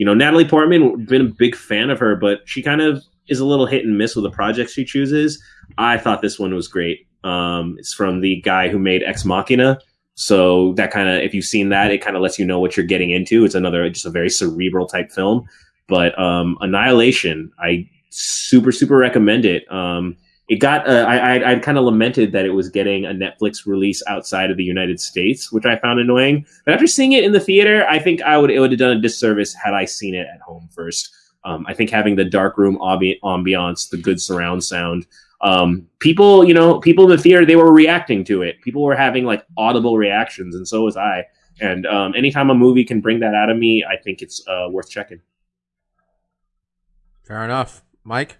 you know, Natalie Portman, been a big fan of her, but she kind of is a little hit and miss with the projects she chooses. I thought this one was great. Um, it's from the guy who made Ex Machina. So that kind of, if you've seen that, it kind of lets you know what you're getting into. It's another, just a very cerebral type film. but um, Annihilation, I super super recommend it. Um, it got uh, I I, kind of lamented that it was getting a Netflix release outside of the United States, which I found annoying. But after seeing it in the theater, I think I would it would have done a disservice had I seen it at home first. Um, I think having the dark room ambi- ambiance, the good surround sound, um, people, you know, people in the theater, they were reacting to it. People were having like audible reactions, and so was I. And um, anytime a movie can bring that out of me, I think it's uh, worth checking.
Fair enough. Mike?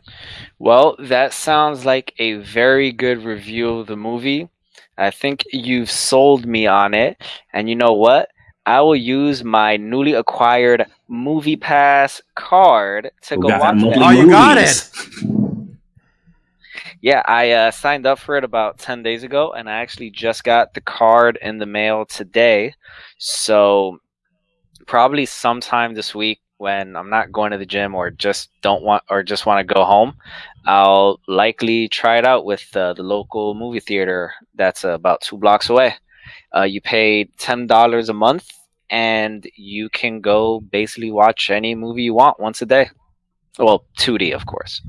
Well, that sounds like a very good review of the movie. I think you've sold me on it. And you know what? I will use my newly acquired Movie Pass card to
Who
go
got that
watch
monthly
that.
Oh, you got
it!
Yeah, I uh, signed up for it about 10 days ago, and I actually just got the card in the mail today. So, probably sometime this week when I'm not going to the gym or just don't want or just want to go home, I'll likely try it out with uh, the local movie theater that's uh, about two blocks away. Uh, you pay $10 a month, and you can go basically watch any movie you want once a day. Well, 2D, of course.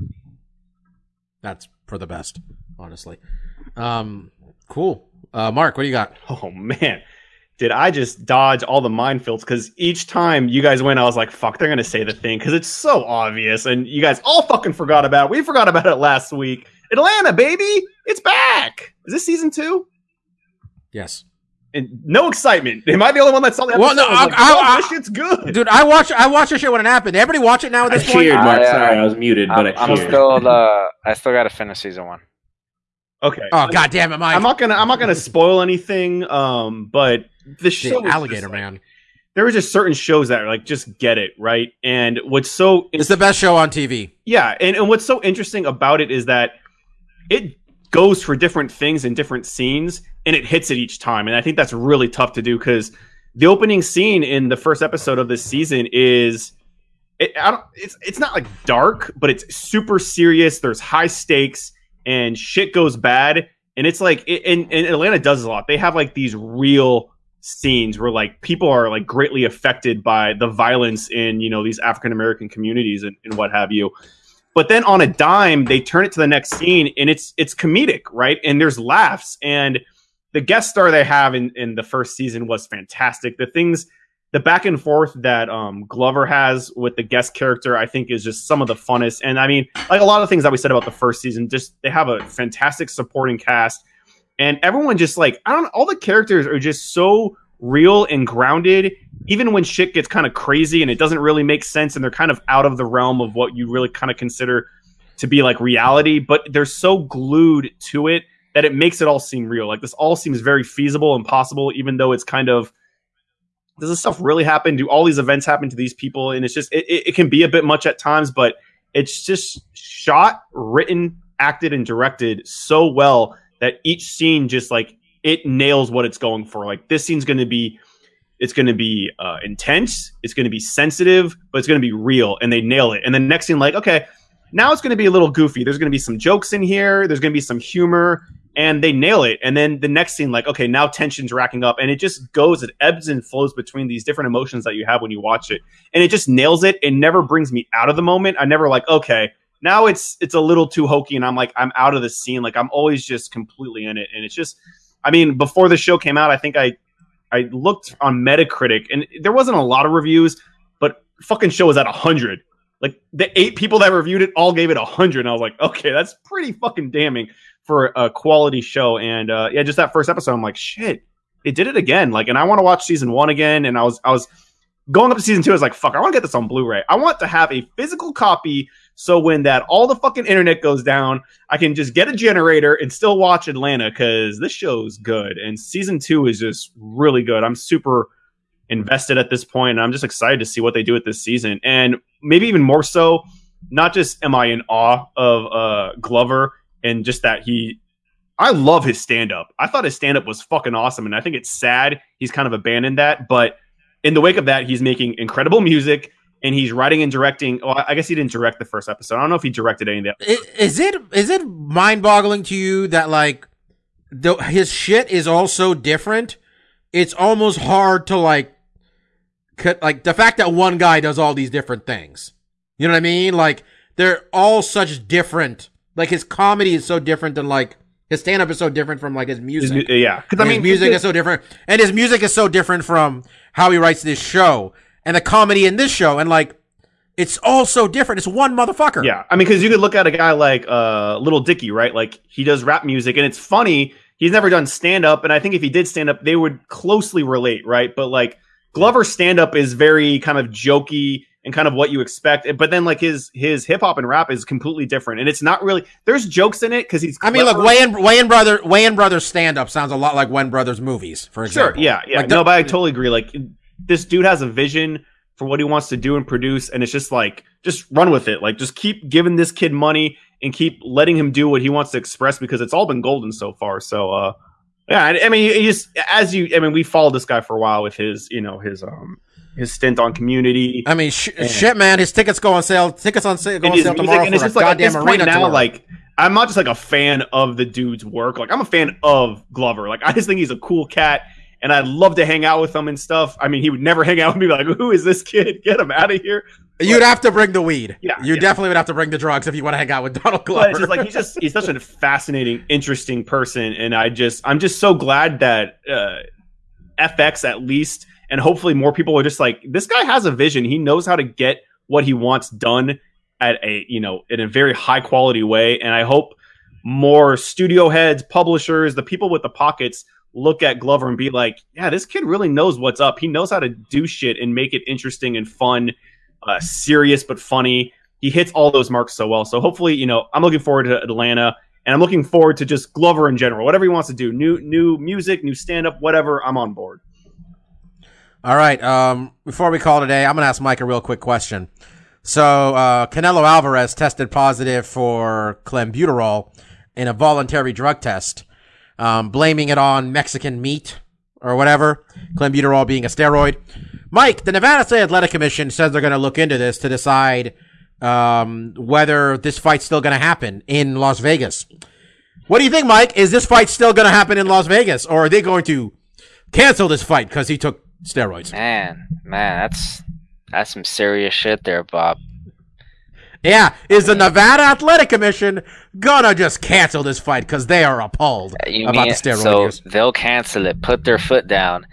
That's for the best, honestly. Um, cool. Uh, Mark, what do you got?
Oh man, did I just dodge all the minefields? Because each time you guys went, I was like, "Fuck, they're gonna say the thing," because it's so obvious, and you guys all fucking forgot about. it. We forgot about it last week. Atlanta, baby, it's back. Is this season two?
Yes.
And no excitement. Am I the only one that saw that?
Well, no,
I was like,
I-
"Yo,
I-
this shit's good.
Dude, I watch I watched the shit when it happened. Everybody watch it now at
I
this point?
cheered, Mark.
I, uh,
Sorry, I was muted, but
I'm,
I
I'm
cheered.
still uh, I still got to finish season one.
Okay.
Oh god damn it, Mike.
I'm not gonna. I'm not gonna spoil anything. Um, but the show
The alligator
like,
man.
there were just certain shows that are like just get it right. And what's so
It's the best show on TV.
Yeah, and, and what's so interesting about it is that it goes for different things in different scenes, and it hits it each time. And I think that's really tough to do because the opening scene in the first episode of this season is it, I don't, it's it's not like dark, but it's super serious. There's high stakes, and shit goes bad. And it's like, it, and, and Atlanta does a lot. They have like these real scenes where like people are like greatly affected by the violence in you know these African American communities and, and what have you. But then on a dime, they turn it to the next scene, and it's it's comedic, right? And there's laughs, and the guest star they have in in the first season was fantastic. The things, the back and forth that um, Glover has with the guest character, I think is just some of the funnest. And I mean, like a lot of things that we said about the first season, just they have a fantastic supporting cast, and everyone just like I don't, all the characters are just so real and grounded even when shit gets kind of crazy and it doesn't really make sense and they're kind of out of the realm of what you really kind of consider to be like reality, but they're so glued to it that it makes it all seem real. Like this all seems very feasible and possible, even though it's kind of does this stuff really happen? Do all these events happen to these people? And it's just it, it, it can be a bit much at times, but it's just shot, written, acted, and directed so well that each scene just like it nails what it's going for. Like this scene's going to be it's going to be uh, intense, it's going to be sensitive, but it's going to be real, and they nail it. And the next scene, like, okay, now it's going to be a little goofy. There's going to be some jokes in here. There's going to be some humor, and they nail it. And then the next scene, like, okay, now tension's racking up, and it just goes, it ebbs and flows between these different emotions that you have when you watch it, and it just nails it. It never brings me out of the moment. I never like, okay, now it's it's a little too hokey, and I'm like, I'm out of the scene. Like, I'm always just completely in it, and it's just, I mean, before the show came out, I think I I looked on Metacritic, and there wasn't a lot of reviews, but fucking show was at hundred. Like the eight people that reviewed it all gave it hundred, and I was like, okay, that's pretty fucking damning for a quality show. And uh, yeah, just that first episode, I'm like, shit, it did it again. Like, and I want to watch season one again. And I was, I was going up to season two. I was like, fuck, I want to get this on Blu-ray. I want to have a physical copy. So when that all the fucking internet goes down, I can just get a generator and still watch Atlanta because this show's good. And season two is just really good. I'm super invested at this point, and I'm just excited to see what they do with this season. And maybe even more so, not just am I in awe of uh, Glover and just that he. I love his stand up. I thought his stand up was fucking awesome, and I think it's sad he's kind of abandoned that. But in the wake of that, he's making incredible music and he's writing and directing. Well, I guess he didn't direct the first episode. I don't know if he directed any of that.
Is it is it mind boggling to you that like the, his shit is all so different? It's almost hard to like cut like the fact that one guy does all these different things. You know what I mean? Like they're all such different. Like his comedy is so different than like his stand up is so different from like his
His
music.
mu- yeah, because
I
mean,
his music is so different, and his music is so different from how he writes this show and the comedy in this show, and like it's all so different. It's one motherfucker.
Yeah, I mean, because you could look at a guy like uh, Little Dicky, right? Like he does rap music, and it's funny. He's never done stand up, and I think if he did stand up, they would closely relate, right? But like Glover's stand up is very kind of jokey and kind of what you expect. But then like his his hip hop and rap is completely different, and it's not really. There's jokes in it because he's.
I mean, look,
clever.
Wayne Wayne brother Wayans brothers stand up sounds a lot like Wayans brothers movies, for example.
Sure, yeah, yeah.
Like,
no, but I totally agree. Like this dude has a vision for what he wants to do and produce, and it's just like just run with it. Like just keep giving this kid money and keep letting him do what he wants to express because it's all been golden so far. So uh yeah, I, mean he just as you I mean we followed this guy for a while with his, you know, his um his stint on community.
I mean, sh- shit, man. His tickets go on sale. Tickets on sale go
and
on sale tomorrow
and it's just like at this point now,
tour.
like I'm not just like a fan of the dude's work. Like I'm a fan of Glover. Like I just think he's a cool cat, and I'd love to hang out with him and stuff. I mean, he would never hang out with me. Like, who is this kid? Get him out of here.
you'd have to bring the weed.
Yeah,
you
yeah.
definitely would have to bring the drugs if you want to hang out with Donald Glover.
But it's just like he's just he's such a fascinating, interesting person, and I just I'm just so glad that uh, FX at least, and hopefully more people are just like this guy has a vision. He knows how to get what he wants done at a you know in a very high quality way, and I hope more studio heads, publishers, the people with the pockets look at Glover and be like, yeah, this kid really knows what's up. He knows how to do shit and make it interesting and fun, uh, serious but funny. He hits all those marks so well. So hopefully, you know, I'm looking forward to Atlanta and I'm looking forward to just Glover in general. Whatever he wants to do, new new music, new stand up, whatever, I'm on board.
All right. Um, before we call today, I'm gonna ask Mike a real quick question. So, uh, Canelo Alvarez tested positive for clenbuterol in a voluntary drug test, um, blaming it on Mexican meat or whatever. Clenbuterol being a steroid. Mike, the Nevada State Athletic Commission says they're going to look into this to decide um, whether this fight's still going to happen in Las Vegas. What do you think, Mike? Is this fight still going to happen in Las Vegas, or are they going to cancel this fight because he took steroids?
Man, man, that's that's some serious shit there, Bob.
Yeah, is the Nevada Athletic Commission gonna just cancel this fight because they are appalled uh,
You
about
mean
the steroid
so
use?
they'll cancel it, put their foot down,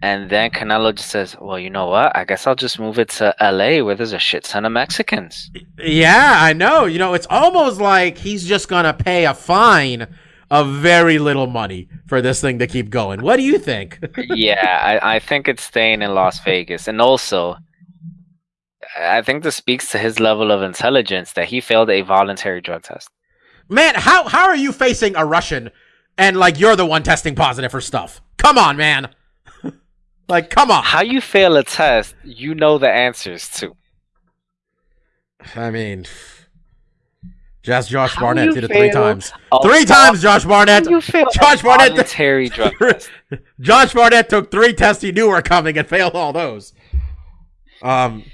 and then Canelo just says, "Well, you know what? I guess I'll just move it to L.A. where there's a shit ton of Mexicans."
Yeah, I know. You know, it's almost like he's just gonna pay a fine of very little money for this thing to keep going. What do you think?
yeah, I, I think it's staying in Las Vegas, and also, I think this speaks to his level of intelligence that he failed a voluntary drug test.
man, how how are you facing a Russian and like you're the one testing positive for stuff? Come on, man. like, come on.
How you fail a test, you know the answers to.
I mean, just Josh
How
Barnett did it three times. Three times, Josh Barnett. Josh
a
Barnett.
voluntary drug test.
Josh Barnett took three tests he knew were coming and failed all those. Um,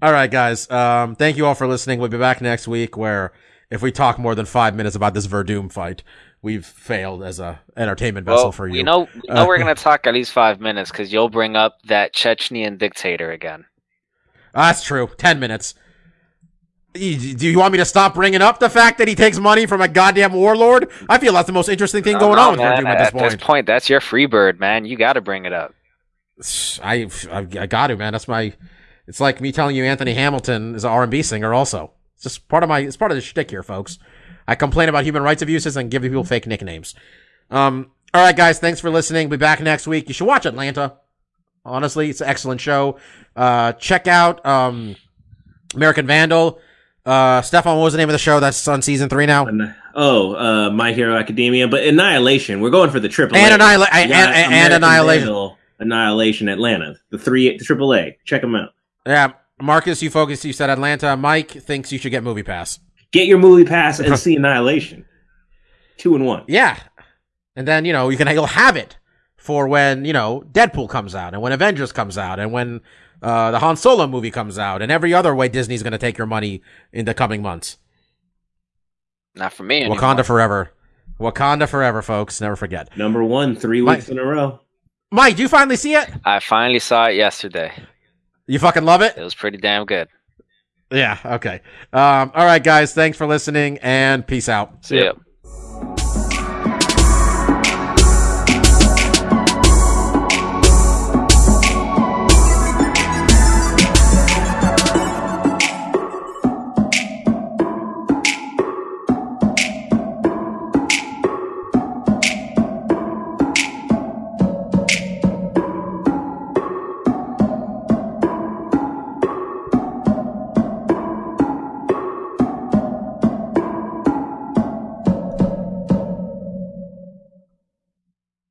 all right, guys. Um, thank you all for listening. We'll be back next week where if we talk more than five minutes about this Werdum fight, we've failed as a entertainment vessel
Well,
for you.
we know, we know
Uh,
we're gonna talk at least five minutes because you'll bring up that Chechnyan dictator again.
That's true. Ten minutes. Do you want me to stop bringing up the fact that he takes money from a goddamn warlord? I feel that's the most interesting thing going
No,
on with
man,
Werdum at this
at this
point.
point, that's your free bird, man. You got to bring it up.
I, I, I got to, man. That's my. It's like me telling you Anthony Hamilton is an R&B singer. Also, it's just part of my. It's part of the shtick here, folks. I complain about human rights abuses and give people fake nicknames. Um. All right, guys. Thanks for listening. Be back next week. You should watch Atlanta. Honestly, it's an excellent show. Uh, check out um, American Vandal. Uh, Stefan, what was the name of the show that's on season three now?
Oh, uh, My Hero Academia, but Annihilation. We're going for the triple.
And,
A.
Annihila- and, and, and Annihilation.
Vandal, Annihilation Atlanta. The three, the triple A. Check them out.
Yeah, Marcus, you focused. You said Atlanta. Mike thinks you should get Movie Pass.
Get your movie pass and see Annihilation. Two and one.
Yeah. And then, you know, you can you'll have it for when, you know, Deadpool comes out and when Avengers comes out and when uh the Han Solo movie comes out and every other way Disney's going to take your money in the coming months.
Not for me anymore.
Wakanda forever. Wakanda forever, folks. Never forget.
Number one, three
Mike-
weeks in a row.
Mike, do you finally see it?
I finally saw it yesterday.
You fucking love it?
It was pretty damn good.
Yeah. Okay. Um, all right, guys. Thanks for listening and peace out.
So, yeah.